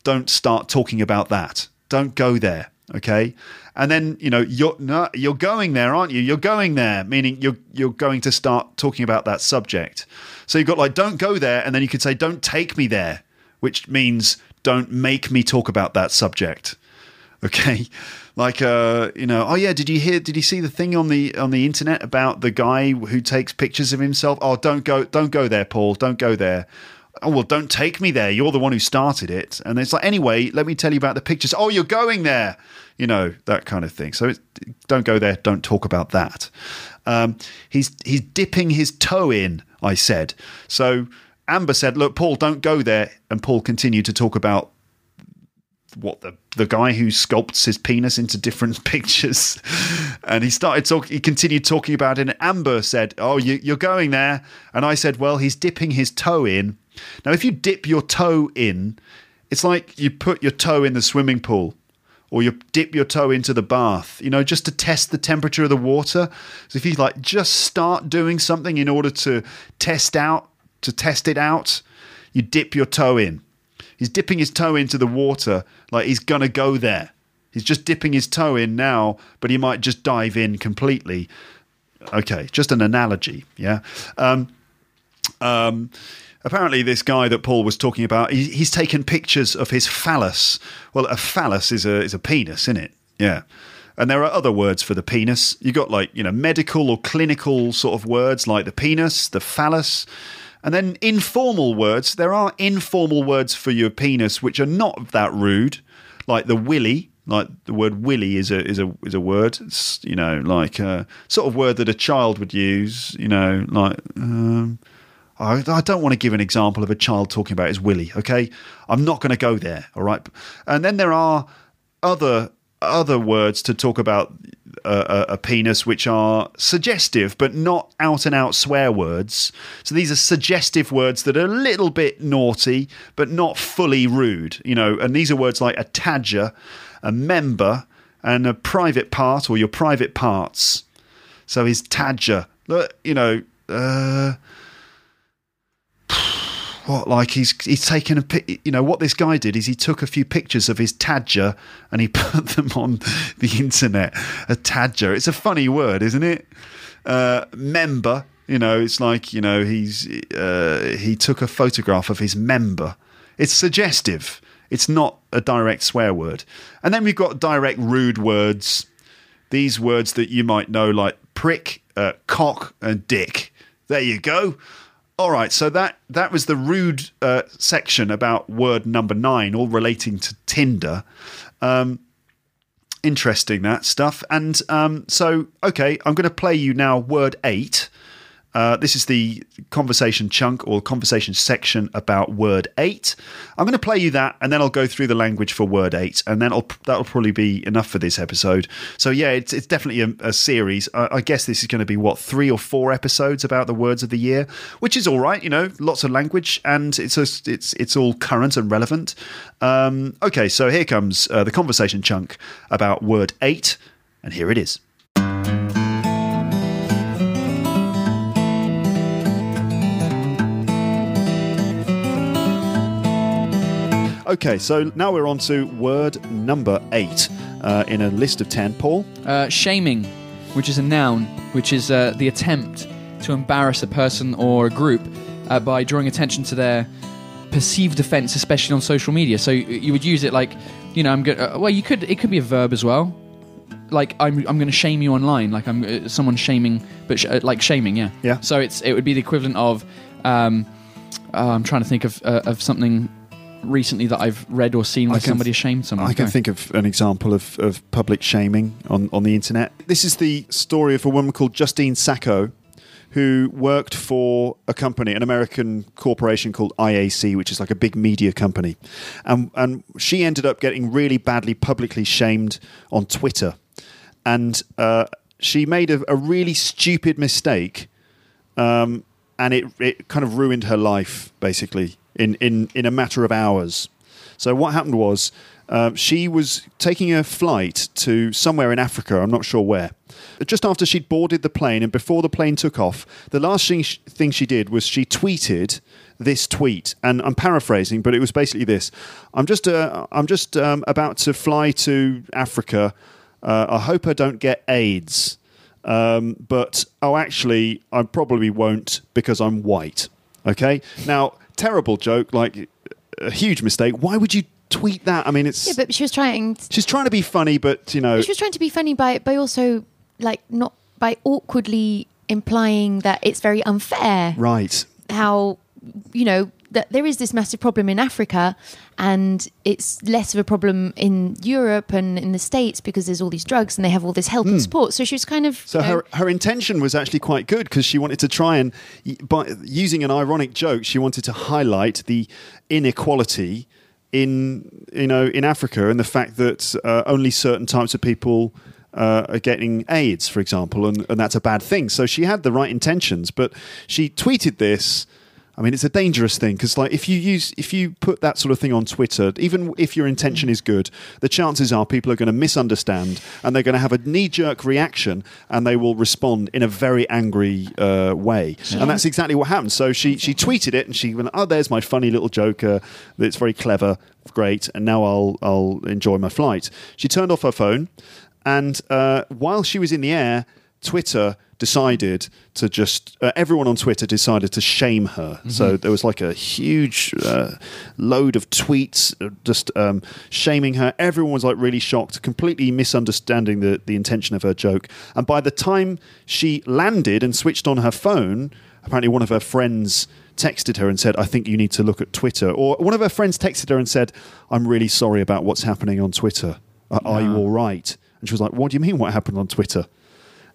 don't start talking about that don't go there okay and then you know you're you're going there aren't you you're going there meaning you're you're going to start talking about that subject so you've got like don't go there and then you could say don't take me there which means don't make me talk about that subject. Okay, like uh, you know, oh yeah, did you hear? Did you see the thing on the on the internet about the guy who takes pictures of himself? Oh, don't go, don't go there, Paul. Don't go there. Oh well, don't take me there. You're the one who started it. And it's like, anyway, let me tell you about the pictures. Oh, you're going there. You know that kind of thing. So don't go there. Don't talk about that. Um, he's he's dipping his toe in. I said so. Amber said, "Look, Paul, don't go there." And Paul continued to talk about what the the guy who sculpts his penis into different pictures, and he started talking. He continued talking about it. And Amber said, "Oh, you, you're going there," and I said, "Well, he's dipping his toe in." Now, if you dip your toe in, it's like you put your toe in the swimming pool or you dip your toe into the bath, you know, just to test the temperature of the water. So if you like just start doing something in order to test out to test it out, you dip your toe in. He's dipping his toe into the water like he's to go there. He's just dipping his toe in now, but he might just dive in completely. Okay, just an analogy, yeah. Um, um, apparently, this guy that Paul was talking about, he, he's taken pictures of his phallus. Well, a phallus is a is a penis, isn't it? Yeah. And there are other words for the penis. You got like you know medical or clinical sort of words like the penis, the phallus. And then informal words. There are informal words for your penis which are not that rude, like the willy. Like the word willy is a is a is a word. It's, you know, like a sort of word that a child would use. You know, like. Um, I, I don't want to give an example of a child talking about his willy. Okay, I'm not going to go there. All right, and then there are other other words to talk about a, a, penis which are suggestive but not out and out swear words. So these are suggestive words that are a little bit naughty but not fully rude, you know. And these are words like a tadger, a member, and a private part or your private parts. So his tadger, you know. Uh, what like he's he's taken a you know what this guy did is he took a few pictures of his tadger and he put them on the internet. A tadger. It's a funny word isn't it? Uh, member you know it's like you know he's uh, he took a photograph of his member. It's suggestive. It's not a direct swear word. And then we've got direct rude words. These words that you might know like prick uh, cock and dick. There you go all right, so that that was the rude uh, section about word number nine, all relating to Tinder. Um, interesting that stuff. And um, so, okay, I'm going to play you now word eight, Uh, this is the conversation chunk or conversation section about word eight. I'm going to play you that, and then I'll go through the language for word eight, and then I'll, that'll probably be enough for this episode. So yeah, it's it's definitely a, a series. I, I guess this is going to be what three or four episodes about the words of the year, which is all right. You know, lots of language, and it's it's it's all current and relevant. Um, okay, so here comes uh, the conversation chunk about word eight, and here it is. Okay, so now we're on to word number eight uh, in a list of ten. Paul, Uh, shaming, which is a noun, which is uh, the attempt to embarrass a person or a group uh, by drawing attention to their perceived offence, especially on social media. So you would use it like, you know, I'm good. Uh, well, you could. It could be a verb as well. Like I'm, I'm going to shame you online. Like I'm uh, someone shaming, but sh- uh, like shaming, yeah. Yeah. So it's it would be the equivalent of. Um, uh, I'm trying to think of uh, of something recently that I've read or seen where somebody shamed someone. I can Go. think of an example of, of public shaming on, on the internet. This is the story of a woman called Justine Sacco, who worked for a company, an American corporation called IAC, which is like a big media company. And, and she ended up getting really badly publicly shamed on Twitter. And uh, she made a, a really stupid mistake um, and it, it kind of ruined her life basically in, in, in a matter of hours. So what happened was um, she was taking a flight to somewhere in Africa. I'm not sure where. Just after she'd boarded the plane and before the plane took off, the last thing she, thing she did was she tweeted this tweet, and I'm paraphrasing, but it was basically this: "I'm just uh, I'm just um, about to fly to Africa. Uh, I hope I don't get AIDS." Um, but oh, actually, I probably won't because I'm white. Okay, now terrible joke, like a huge mistake. Why would you tweet that? I mean, it's Yeah, but she was trying. she's trying to be funny, but you know, She was trying to be funny by by also like not by awkwardly implying that it's very unfair right? how you know that there is this massive problem in Africa and it's less of a problem in Europe and in the States because there's all these drugs and they have all this help and support. So she was kind of Hmm. So you know, her her intention was actually quite good because she wanted to try and by using an ironic joke, she wanted to highlight the inequality in you know in Africa and the fact that uh, only certain types of people uh, are getting AIDS, for example, and, and that's a bad thing. So she had the right intentions, but she tweeted this. I mean, it's a dangerous thing because, like, if you use, if you put that sort of thing on Twitter, even if your intention is good, the chances are people are going to misunderstand and they're going to have a knee-jerk reaction and they will respond in a very angry uh, way. And that's exactly what happened. So she she tweeted it and she went, "Oh, there's my funny little joke uh, that's very clever, great, and now I'll I'll enjoy my flight." She turned off her phone, and uh, while she was in the air, Twitter decided to just uh, everyone on Twitter decided to shame her. So there was like a huge uh, load of tweets uh, just um, shaming her. Everyone was like really shocked, completely misunderstanding the the intention of her joke. And by the time she landed and switched on her phone, apparently one of her friends texted her and said, I think you need to look at Twitter. Or one of her friends texted her and said, I'm really sorry about what's happening on Twitter. Are, are you all right? And she was like, What do you mean what happened on Twitter?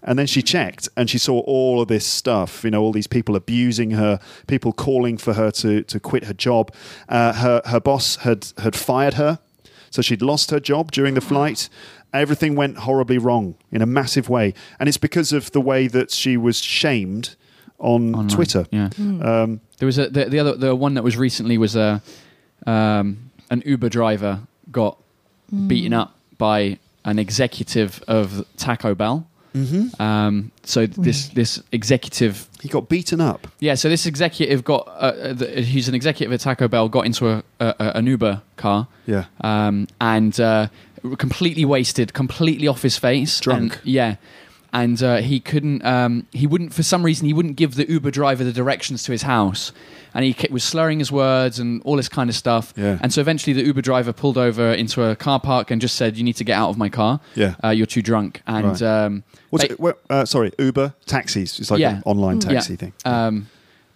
And then she checked and she saw all of this stuff, you know, all these people abusing her, people calling for her to, to quit her job. Uh, her, her boss had, had fired her. So she'd lost her job during the flight. Everything went horribly wrong in a massive way. And it's because of the way that she was shamed on Online. Twitter. Yeah. Um, There was a the, the other the one that was recently was a um, an Uber driver got beaten up by an executive of Taco Bell. Mm-hmm. Um, so this this executive, he got beaten up. yeah. So this executive got uh, uh, the, he's an executive at Taco Bell. Got into a, a an Uber car. Yeah. um, and uh, completely wasted, completely off his face, Drunk. And- yeah, and uh, he couldn't. Um, he wouldn't, for some reason, he wouldn't give the Uber driver the directions to his house, and he was slurring his words and all this kind of stuff. Yeah. And so eventually, the Uber driver pulled over into a car park and just said, "You need to get out of my car. Yeah. uh, you're too drunk." And Right. um, Was ba- it, well, uh, sorry, Uber taxis. It's like Yeah. an online yeah. taxi thing. Um,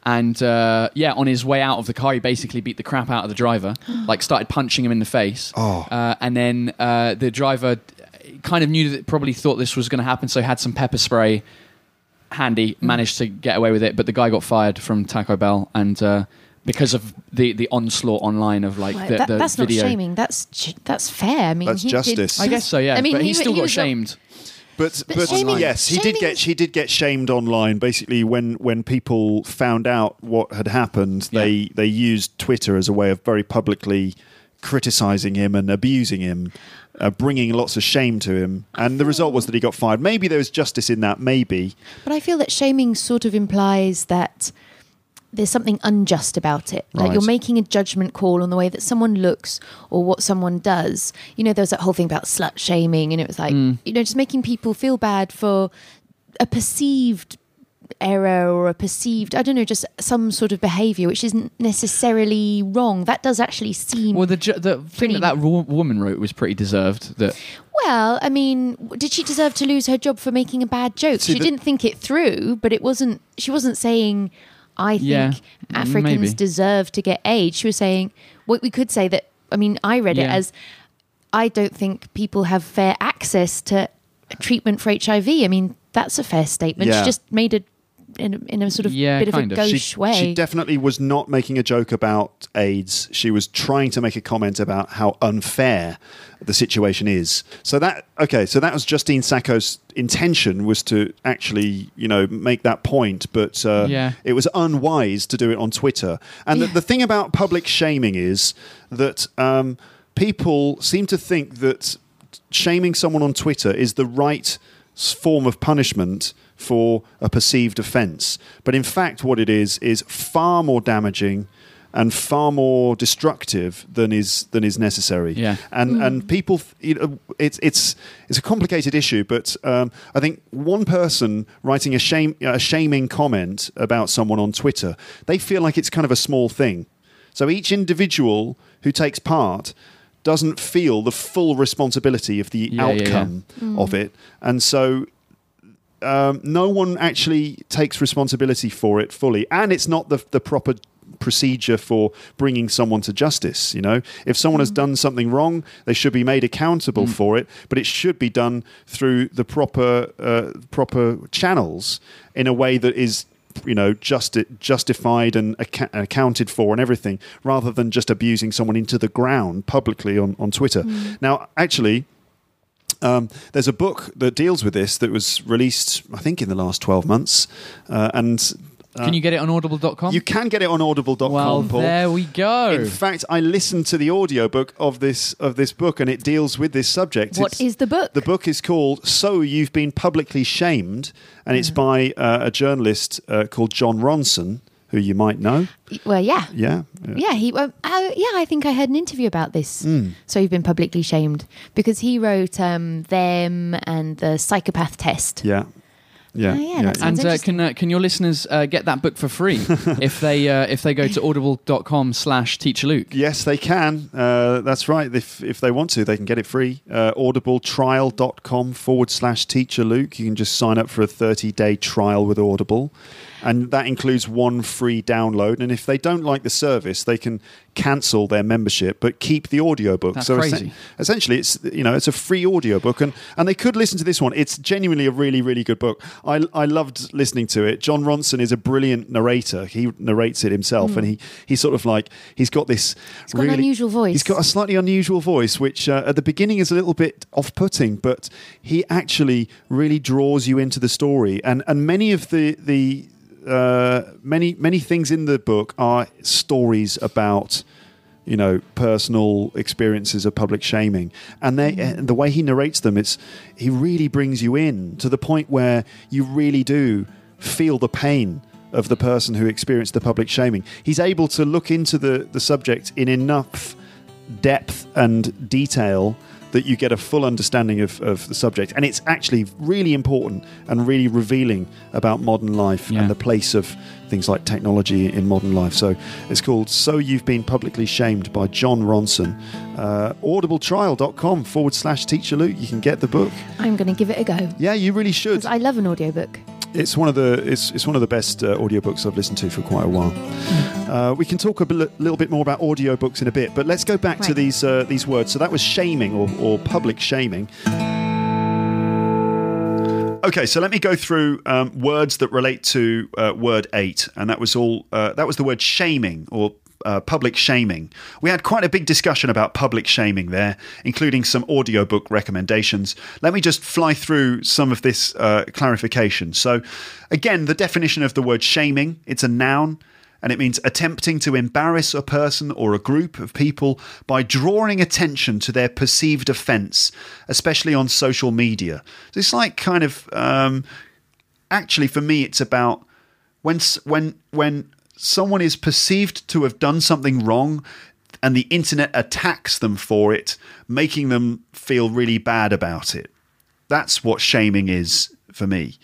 and uh, yeah, on his way out of the car, he basically beat the crap out of the driver, like started punching him in the face. Oh. Uh, and then uh, the driver kind of knew that probably thought this was going to happen, so had some pepper spray handy, managed to get away with it, but the guy got fired from Taco Bell and. Uh, because of the, the onslaught online of like Well, the, that- the that's video. not shaming. That's j- that's fair. I mean, That's he did- justice. I guess so, yeah. I mean, but he, he- still he got was a- shamed. But, But but, shaming- yes, he did shaming get is- he did get shamed online. Basically, when when people found out what had happened, they Yeah. they used Twitter as a way of very publicly criticizing him and abusing him, uh, bringing lots of shame to him. And the result was that he got fired. Maybe there was justice in that. Maybe. But I feel that shaming sort of implies that there's something unjust about it. Like Right. you're making a judgment call on the way that someone looks or what someone does. You know, there was that whole thing about slut shaming, and it was like, Mm. you know, just making people feel bad for a perceived error or a perceived, I don't know, just some sort of behavior which isn't necessarily wrong. That does actually seem. Well, the ju- the thing that that wo- woman wrote was pretty deserved. That Well, I mean, did she deserve to lose her job for making a bad joke? See, she the- didn't think it through, but it wasn't. She wasn't saying, "I think Yeah, Africans maybe. deserve to get aid." She was saying, "What we could say that." I mean, I read it as, "I don't think people have fair access to treatment for HIV." I mean, that's a fair statement. Yeah. She just made it in, a- in a sort of Yeah, bit of a kind of. gauche she, way. she definitely was not making a joke about AIDS. She was trying to make a comment about how unfair the situation is. So that okay, so that was Justine Sacco's intention was to actually, you know, make that point, but uh, Yeah. it was unwise to do it on Twitter. And the, Yeah. the thing about public shaming is that um, people seem to think that shaming someone on Twitter is the right s- form of punishment for a perceived offence. But in fact, what it is is far more damaging and far more destructive than is than is necessary. Yeah. And and people, th- you know, it's it's it's a complicated issue. But um, I think one person writing a shame a shaming comment about someone on Twitter, they feel like it's kind of a small thing. So each individual who takes part doesn't feel the full responsibility of the Yeah, yeah, yeah. outcome of it, and so um, no one actually takes responsibility for it fully, and it's not the the proper procedure for bringing someone to justice. You know, if someone has done something wrong, they should be made accountable for it, but it should be done through the proper uh, proper channels in a way that is. You know, justi- justified and accounted for, and everything, rather than just abusing someone into the ground publicly on, on Twitter. Now, actually, um, there's a book that deals with this that was released, I think, in the last 12 months. Uh, and uh, can you get it on Audible.com? you can get it on audible.com, well, Paul. there we go. In fact, I listened to the audiobook of this of this book and it deals with this subject. What It's- is the book? The book is called So You've Been Publicly Shamed and it's by uh, a journalist uh, called Jon Ronson, who you might know. well, yeah. Yeah. Yeah, he. Uh, uh, yeah, I think I heard an interview about this. Hmm. So you've been publicly shamed because he wrote um, them and the psychopath test. Yeah. Yeah. Oh, yeah, that sounds and uh, can uh, can your listeners uh, get that book for free if they uh, if they go to audible.com slash teacher Luke? Yes, they can. Uh, that's right. If if they want to, they can get it free. Uh, audibletrial.com forward slash teacher Luke. You can just sign up for a 30 day trial with Audible. And that includes one free download. And if they don't like the service, they can cancel their membership but keep the audiobook. That's so crazy. essentially it's you know it's a free audiobook and and they could listen to this one. It's genuinely a really really good book. I I loved listening to it. Jon Ronson is a brilliant narrator. He narrates it himself and he he's sort of like he's got this He's got an unusual voice. He's got a slightly unusual voice, which uh, at the beginning is a little bit off-putting, but he actually really draws you into the story. And and many of the the uh, many many things in the book are stories about you know personal experiences of public shaming. And they and the way he narrates them it's he really brings you in to the point where you really do feel the pain of the person who experienced the public shaming. He's able to look into the the subject in enough depth and detail that you get a full understanding of, of the subject. And it's actually really important and really revealing about modern life Yeah. and the place of things like technology in modern life. So it's called So You've Been Publicly Shamed by Jon Ronson. Uh, audibletrial.com forward slash teacher Luke. You can get the book. I'm going to give it a go Yeah, you really should. I love an audiobook. It's one of the it's, it's one of the best uh, audiobooks I've listened to for quite a while. Uh, we can talk a bit, little bit more about audiobooks in a bit, but let's go back to these uh, these words. So that was shaming or, or public shaming. Okay, so let me go through um, words that relate to uh, word eight, and that was all. Uh, that was the word shaming or uh, public shaming. We had quite a big discussion about public shaming there, including some audiobook recommendations. Let me just fly through some of this uh, clarification. So, again, the definition of the word shaming it's a noun. And it means attempting to embarrass a person or a group of people by drawing attention to their perceived offence, especially on social media. So it's like kind of, um, actually, for me, it's about when when when someone is perceived to have done something wrong and the internet attacks them for it, making them feel really bad about it. That's what shaming is for me,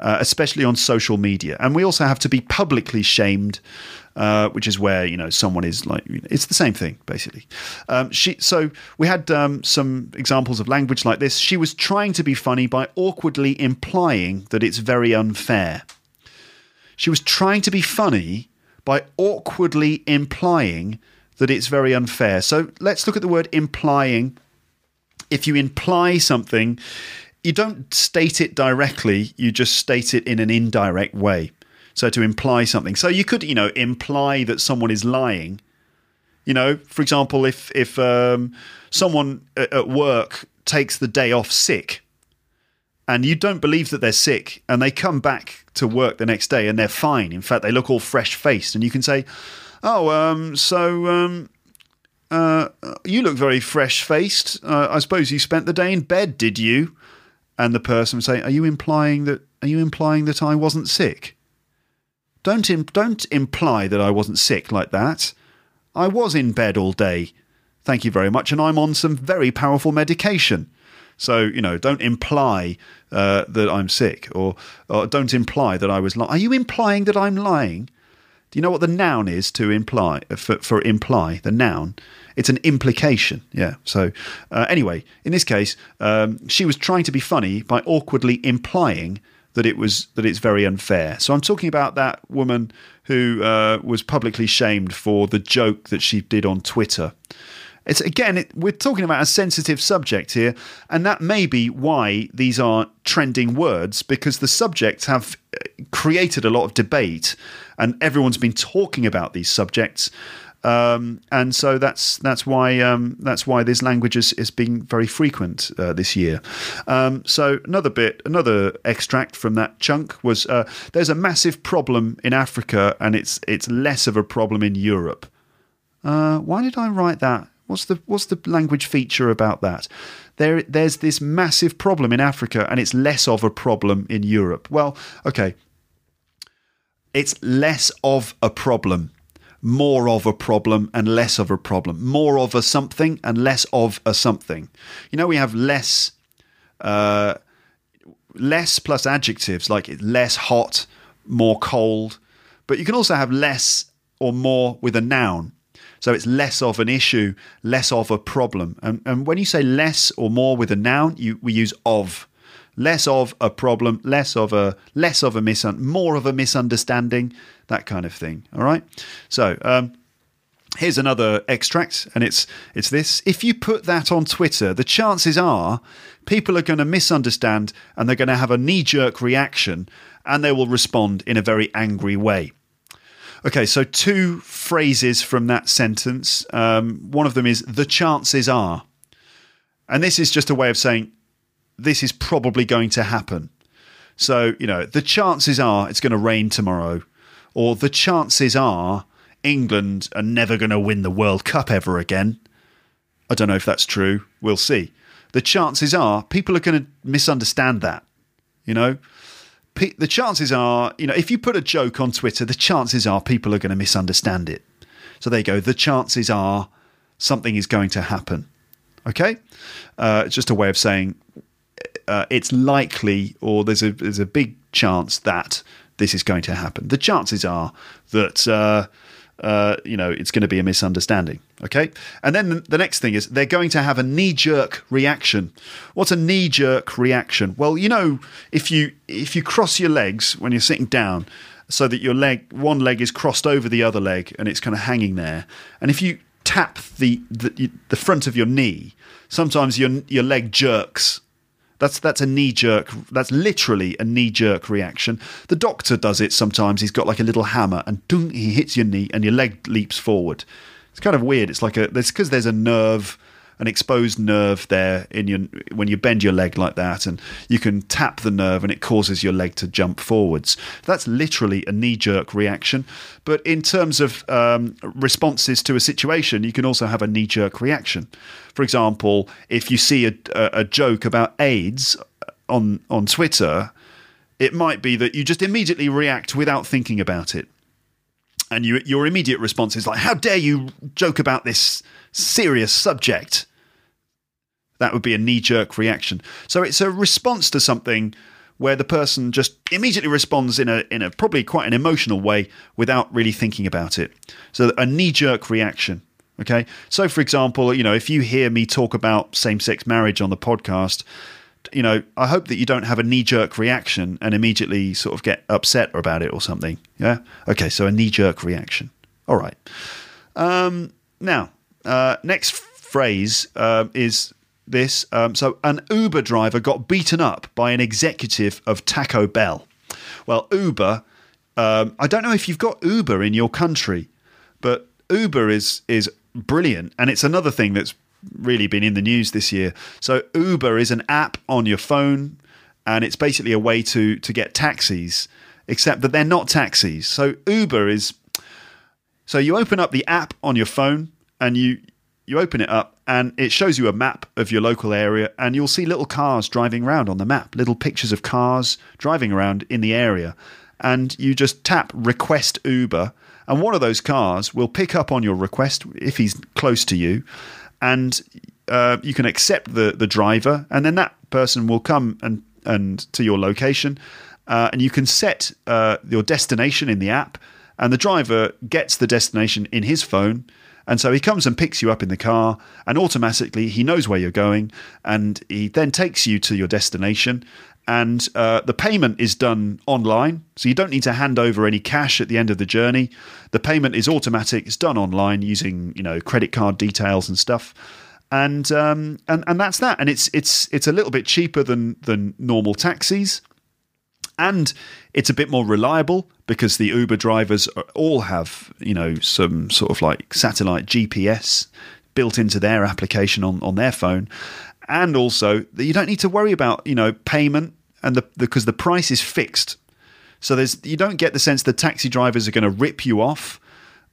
uh, especially on social media. And we also have to be publicly shamed. Uh, which is where you know someone is like it's the same thing basically. Um, she so we had um, some examples of language like this. She was trying to be funny by awkwardly implying that it's very unfair. She was trying to be funny by awkwardly implying that it's very unfair. So let's look at the word implying. If you imply something, you don't state it directly, you just state it in an indirect way. So to imply something. So you could, you know, imply that someone is lying. You know, for example, if if um, someone at work takes the day off sick, and you don't believe that they're sick, and they come back to work the next day and they're fine. In fact, they look all fresh faced, and you can say, "Oh, um, so um, uh, you look very fresh faced. Uh, I suppose you spent the day in bed, did you?" And the person would say, "Are you implying that? Are you implying that I wasn't sick?" Don't Im- don't imply that I wasn't sick like that. I was in bed all day. Thank you very much, and I'm on some very powerful medication. So you know, don't imply uh, that I'm sick, or, or don't imply that I was lying. Are you implying that I'm lying? Do you know what the noun is to imply uh, for, for imply the noun? It's an implication. Yeah. So uh, anyway, in this case, um, she was trying to be funny by awkwardly implying that it was that it's very unfair. So I'm talking about that woman who uh, was publicly shamed for the joke that she did on Twitter. It's again, it, we're talking about a sensitive subject here, and that may be why these are trending words because the subjects have uh, created a lot of debate, and everyone's been talking about these subjects. Um, and so that's that's why um, that's why this language is, is being very frequent uh, this year. Um, so another bit, another extract from that chunk was uh, there's a massive problem in Africa, and it's it's less of a problem in Europe. Uh, why did I write that? What's the what's the language feature about that? There there's this massive problem in Africa and it's less of a problem in Europe. Well, okay. It's less of a problem. More of a problem and less of a problem. More of a something and less of a something. You know, we have less uh, less plus adjectives like less hot, more cold, but you can also have less or more with a noun. So it's less of an issue, less of a problem. And, and when you say less or more with a noun, you, we use of. Less of a problem, less of a less of a misun, more of a misunderstanding, that kind of thing. All right. So um, here's another extract, and it's it's this. If you put that on Twitter, the chances are people are going to misunderstand and they're going to have a knee jerk reaction, and they will respond in a very angry way. Okay, so two phrases from that sentence. Um, one of them is the chances are. And this is just a way of saying this is probably going to happen. So, you know, the chances are it's going to rain tomorrow, or the chances are England are never going to win the World Cup ever again. I don't know if that's true. We'll see. The chances are people are going to misunderstand that, you know? The chances are, you know, if you put a joke on Twitter, the chances are people are going to misunderstand it. So there you go. The chances are something is going to happen. Okay, uh, it's just a way of saying uh, it's likely, or there's a there's a big chance that this is going to happen. The chances are that. Uh, uh, you know, it's going to be a misunderstanding. Okay. And then the next thing is they're going to have a knee jerk reaction. What's a knee jerk reaction? Well, you know, if you if you cross your legs when you're sitting down, so that your leg one leg is crossed over the other leg and it's kind of hanging there, and if you tap the the, the front of your knee, sometimes your your leg jerks That's that's a knee jerk. That's literally a knee jerk reaction. The doctor does it sometimes. He's got like a little hammer and dung, he hits your knee and your leg leaps forward. It's kind of weird. It's like a there's because there's a nerve, an exposed nerve there in your when you bend your leg like that, and you can tap the nerve and it causes your leg to jump forwards. That's literally a knee jerk reaction. But in terms of um, responses to a situation, you can also have a knee jerk reaction. For example, if you see a, a joke about AIDS on on Twitter, it might be that you just immediately react without thinking about it and you, your immediate response is like, "How dare you joke about this serious subject?" That would be a knee-jerk reaction. So it's a response to something where the person just immediately responds in a in a probably quite an emotional way without really thinking about it. So a knee-jerk reaction. Okay. So for example, you know, if you hear me talk about same-sex marriage on the podcast, you know, I hope that you don't have a knee jerk reaction and immediately sort of get upset about it or something. Yeah. Okay. So a knee jerk reaction. All right. Um, now, uh, next phrase uh, is this. Um, so an Uber driver got beaten up by an executive of Taco Bell. Well, Uber. Um, I don't know if you've got Uber in your country, but Uber is is brilliant, and it's another thing that's really been in the news this year. So Uber is an app on your phone, and it's basically a way to to get taxis, except that they're not taxis. So Uber is. So you open up the app on your phone, and you you open it up, and it shows you a map of your local area, and you'll see little cars driving around on the map, little pictures of cars driving around in the area, and you just tap request Uber. And one of those cars will pick up on your request if he's close to you, and uh, you can accept the the driver, and then that person will come and and to your location, uh, and you can set uh, your destination in the app, and the driver gets the destination in his phone. And so he comes and picks you up in the car, and automatically he knows where you're going, and he then takes you to your destination. And uh, the payment is done online, so you don't need to hand over any cash at the end of the journey. The payment is automatic; it's done online using you know credit card details and stuff. And um, and and that's that. And it's it's it's a little bit cheaper than than normal taxis and it's a bit more reliable because the Uber drivers all have you know some sort of like satellite GPS built into their application on on their phone, and also you don't need to worry about you know payment and the because the price is fixed. So there's you don't get the sense the taxi drivers are going to rip you off.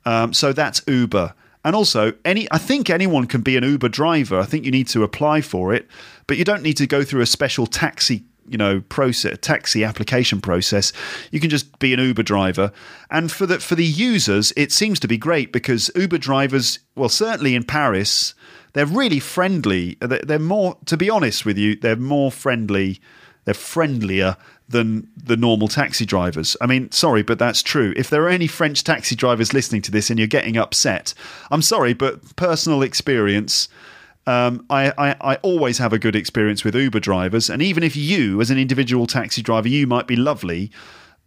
Um, so that's Uber. And also, any I think anyone can be an Uber driver. I think you need to apply for it, but you don't need to go through a special taxi, you know, process, taxi application process. You can just be an Uber driver. And for the for the users, it seems to be great because Uber drivers, well, certainly in Paris, they're really friendly. They're more, to be honest with you, they're more friendly. They're friendlier than the normal taxi drivers. I mean, sorry, but that's true. If there are any French taxi drivers listening to this and you're getting upset, I'm sorry, but personal experience. Um, I, I, I always have a good experience with Uber drivers, and even if you, as an individual taxi driver, you might be lovely.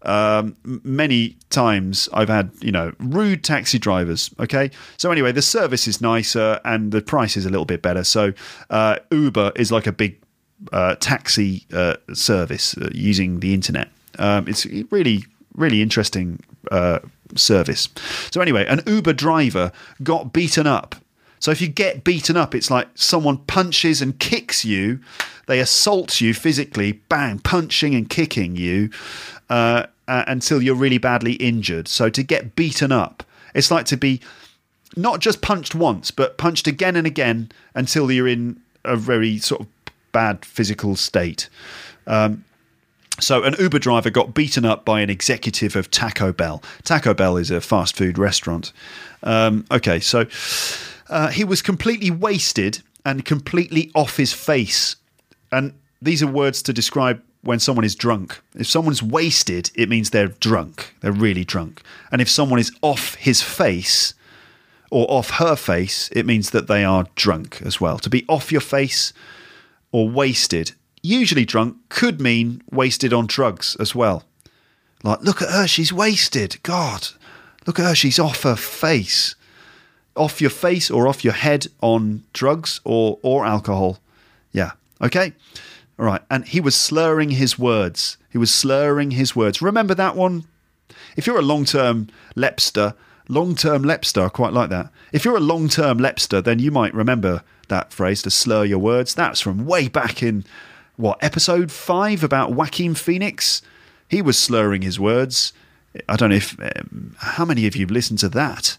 Um, many times I've had you know rude taxi drivers. Okay, so anyway, the service is nicer and the price is a little bit better. So uh, Uber is like a big uh, taxi uh, service uh, using the internet. Um, it's really, really interesting uh, service. So anyway, an Uber driver got beaten up. So if you get beaten up, it's like someone punches and kicks you. They assault you physically, bang, punching and kicking you uh, until you're really badly injured. So to get beaten up, it's like to be not just punched once, but punched again and again until you're in a very sort of bad physical state. Um, so, an Uber driver got beaten up by an executive of Taco Bell. Taco Bell is a fast food restaurant. Um, okay, so uh, he was completely wasted and completely off his face. And these are words to describe when someone is drunk. If someone's wasted, it means they're drunk. They're really drunk. And if someone is off his face, or off her face, it means that they are drunk as well. To be off your face or wasted, usually drunk, could mean wasted on drugs as well. Like, look at her, she's wasted. God, look at her, she's off her face. Off your face or off your head on drugs or, or alcohol. Yeah, okay. All right. And he was slurring his words. He was slurring his words. Remember that one? If you're a long term Lepster, long term Lepster, I quite like that. If you're a long term Lepster, then you might remember that phrase to slur your words. That's from way back in, what, episode five about Joaquin Phoenix? He was slurring his words. I don't know if, um, how many of you listened to that?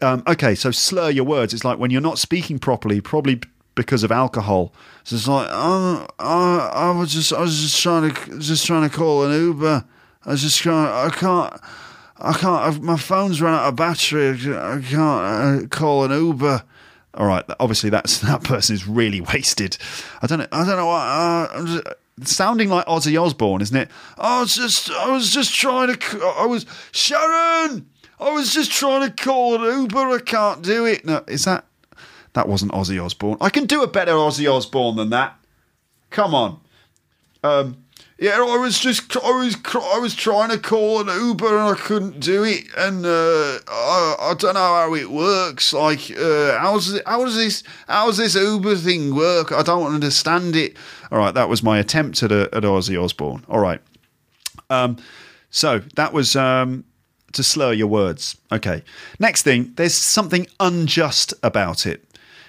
Um, okay, so slur your words. It's like when you're not speaking properly, probably because of alcohol. So it's like, oh, oh, I was just, I was just trying to, just trying to call an Uber. I was just trying, I can't, I can't. I've, my phone's run out of battery. I can't uh, call an Uber. All right, obviously that's that person is really wasted. I don't know. I don't know what. Uh, sounding like Ozzy Osbourne, isn't it? I was just, I was just trying to. I was Sharon. I was just trying to call an Uber. I can't do it. No, is that? That wasn't Ozzy Osbourne. I can do a better Ozzy Osbourne than that. Come on. Um, yeah, I was just, I was, I was trying to call an Uber and I couldn't do it, and uh, I, I don't know how it works. Like, uh, how's how does this, how does this Uber thing work? I don't understand it. All right, that was my attempt at a, at Ozzy Osbourne. All right. Um, so that was um, to slur your words. Okay. Next thing, there's something unjust about it.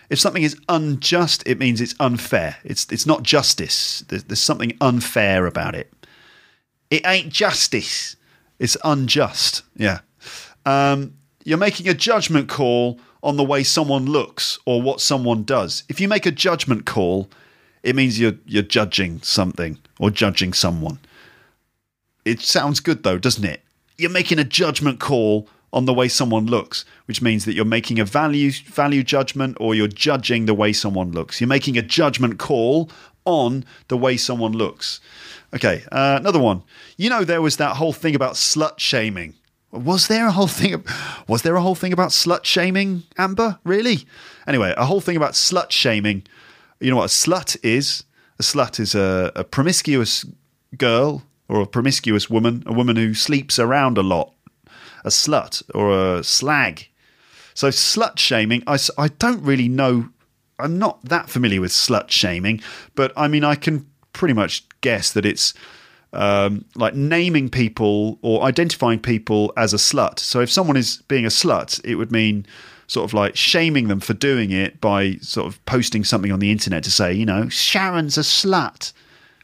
If something is unjust, it means it's unfair. It's it's not justice. There's, there's something unfair about it. It ain't justice. It's unjust. Yeah. Um, you're making a judgment call on the way someone looks or what someone does. If you make a judgment call, it means you're you're judging something or judging someone. It sounds good though, doesn't it? You're making a judgment call on the way someone looks, which means that you're making a value value judgment or you're judging the way someone looks. You're making a judgment call on the way someone looks. Okay, uh, another one. You know, there was that whole thing about slut shaming. Was there a whole thing? Was there a whole thing about slut shaming, Amber? Really? Anyway, a whole thing about slut shaming. You know what a slut is? A slut is a, a promiscuous girl or a promiscuous woman, a woman who sleeps around a lot, a slut or a slag. So slut shaming, I, I don't really know. I'm not that familiar with slut shaming, but I mean I can pretty much guess that it's um, like naming people or identifying people as a slut. So if someone is being a slut, it would mean sort of like shaming them for doing it by sort of posting something on the internet to say, you know, Sharon's a slut.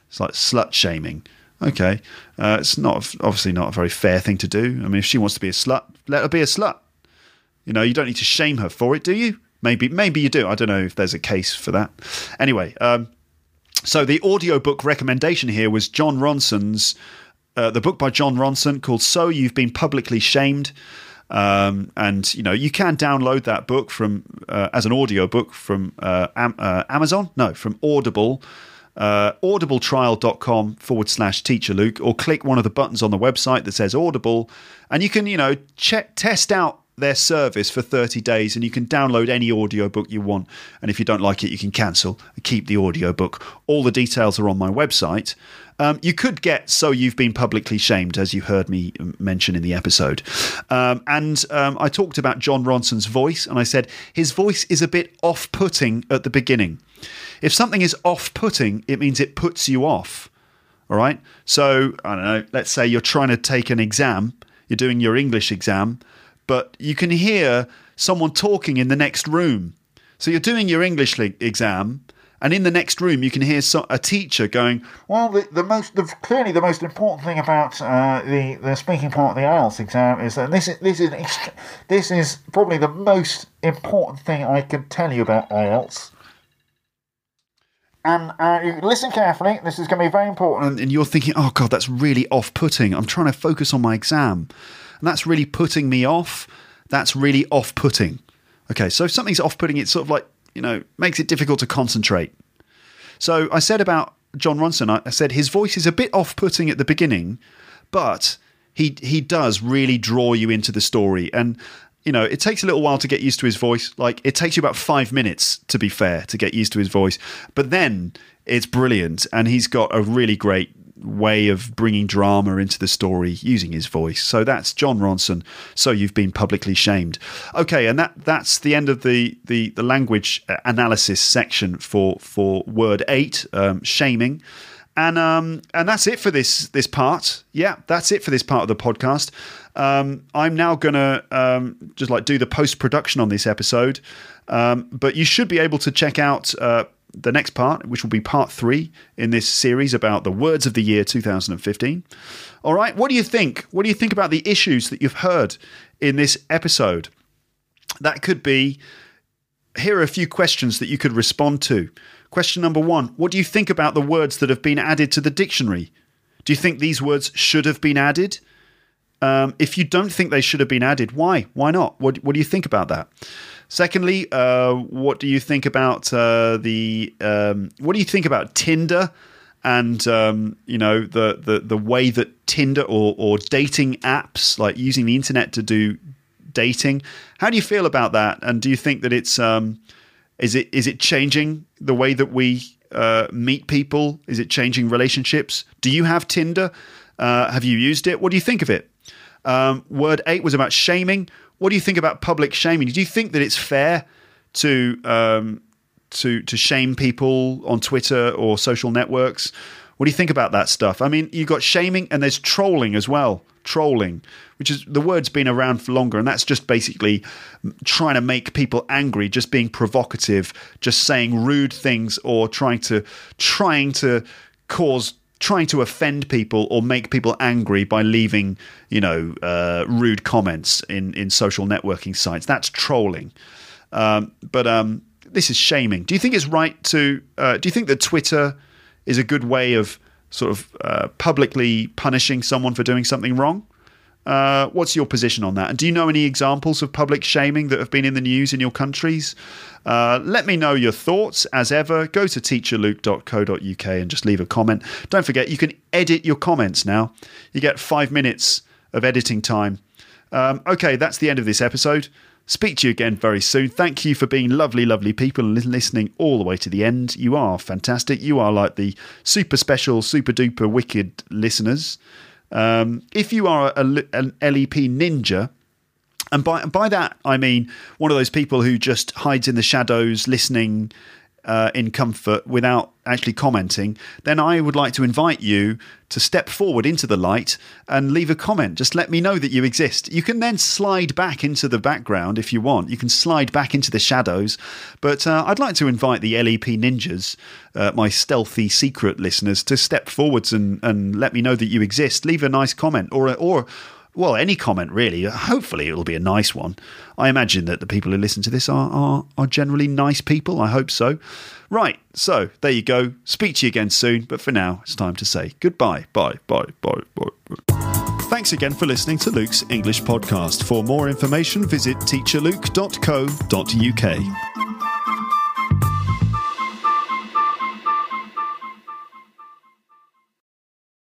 It's like slut shaming. Okay, uh, it's not obviously not a very fair thing to do. I mean, if she wants to be a slut, let her be a slut. You know, you don't need to shame her for it, do you? Maybe, maybe you do. I don't know if there's a case for that. Anyway, um, so the audiobook recommendation here was Jon Ronson's, uh, the book by Jon Ronson called "So You've Been Publicly Shamed." Um, and you know you can download that book from uh, as an audiobook from uh, Am- uh, Amazon, no, from Audible uh, audibletrial.com forward slash teacher Luke, or click one of the buttons on the website that says Audible, and you can, you know, check test out their service for 30 days and you can download any audiobook you want. And if you don't like it you can cancel and keep the audiobook. All the details are on my website. Um, you could get so you've been publicly shamed as you heard me mention in the episode. Um, and um, i talked about jon ronson's voice and i said his voice is a bit off-putting at the beginning if something is off-putting it means it puts you off all right so i don't know let's say you're trying to take an exam you're doing your english exam but you can hear someone talking in the next room. So you're doing your English exam, and in the next room you can hear a teacher going, Well, the, the most the, clearly the most important thing about uh, the the speaking part of the IELTS exam is that this is this is this is probably the most important thing I can tell you about IELTS. And uh, listen carefully. This is going to be very important. and, and you're thinking, oh God, that's really off putting. I'm trying to focus on my exam. And that's really putting me off. That's really off putting. Okay, so if something's off putting, it's sort of like, you know, makes it difficult to concentrate. So I said about Jon Ronson, I, I said his voice is a bit off putting at the beginning, but he he does really draw you into the story. And you know, it takes a little while to get used to his voice. Like it takes you about five minutes, to be fair, to get used to his voice. But then it's brilliant, and he's got a really great way of bringing drama into the story using his voice. So that's Jon Ronson. So you've been publicly shamed. Okay, and that that's the end of the the, the language uh, analysis section for for word eight, um, shaming. And um, and that's it for this this part. Yeah, that's it for this part of the podcast. Um, I'm now gonna um, just like do the post production on this episode, um, but you should be able to check out uh, the next part, which will be part three in this series about the words of the year 2015. All right, what do you think? What do you think about the issues that you've heard in this episode? That could be. Here are a few questions that you could respond to. Question number one What do you think about the words that have been added to the dictionary? Do you think these words should have been added? Um, if you don't think they should have been added, why? Why not? What, what do you think about that? Secondly, uh, what do you think about uh, the um, what do you think about Tinder and um, you know the, the the way that Tinder or or dating apps like using the internet to do dating? How do you feel about that? And do you think that it's um, is it is it changing the way that we uh, meet people? Is it changing relationships? Do you have Tinder? Uh, have you used it? What do you think of it? Um, word eight was about shaming. What do you think about public shaming? Do you think that it's fair to um, to to shame people on Twitter or social networks? What do you think about that stuff? I mean, you've got shaming and there's trolling as well. Trolling, which is the word's been around for longer, and that's just basically trying to make people angry, just being provocative, just saying rude things, or trying to trying to cause trying to offend people or make people angry by leaving, you know, uh, rude comments in, in social networking sites. That's trolling. Um, but um, this is shaming. Do you think it's right to? Uh, do you think that Twitter is a good way of sort of uh, publicly punishing someone for doing something wrong? Uh, what's your position on that? And do you know any examples of public shaming that have been in the news in your countries? Uh, let me know your thoughts. As ever, go to teacherluke.co.uk and just leave a comment. Don't forget, you can edit your comments now. You get five minutes of editing time. Um, okay, that's the end of this episode. Speak to you again very soon. Thank you for being lovely, lovely people and listening all the way to the end. You are fantastic. You are like the super special, super duper wicked listeners. Um, if you are a, an LEP ninja, and by by that I mean one of those people who just hides in the shadows, listening uh, in comfort without actually commenting, then I would like to invite you to step forward into the light and leave a comment. Just let me know that you exist. You can then slide back into the background if you want. You can slide back into the shadows. But uh, I'd like to invite the LEP ninjas, uh, my stealthy secret listeners, to step forwards and, and let me know that you exist. Leave a nice comment or or well, any comment really. Hopefully, it'll be a nice one. I imagine that the people who listen to this are, are, are generally nice people. I hope so. Right, so there you go. Speak to you again soon, but for now, it's time to say goodbye. Bye, bye, bye, bye. bye. Thanks again for listening to Luke's English podcast. For more information, visit teacherluke.co.uk.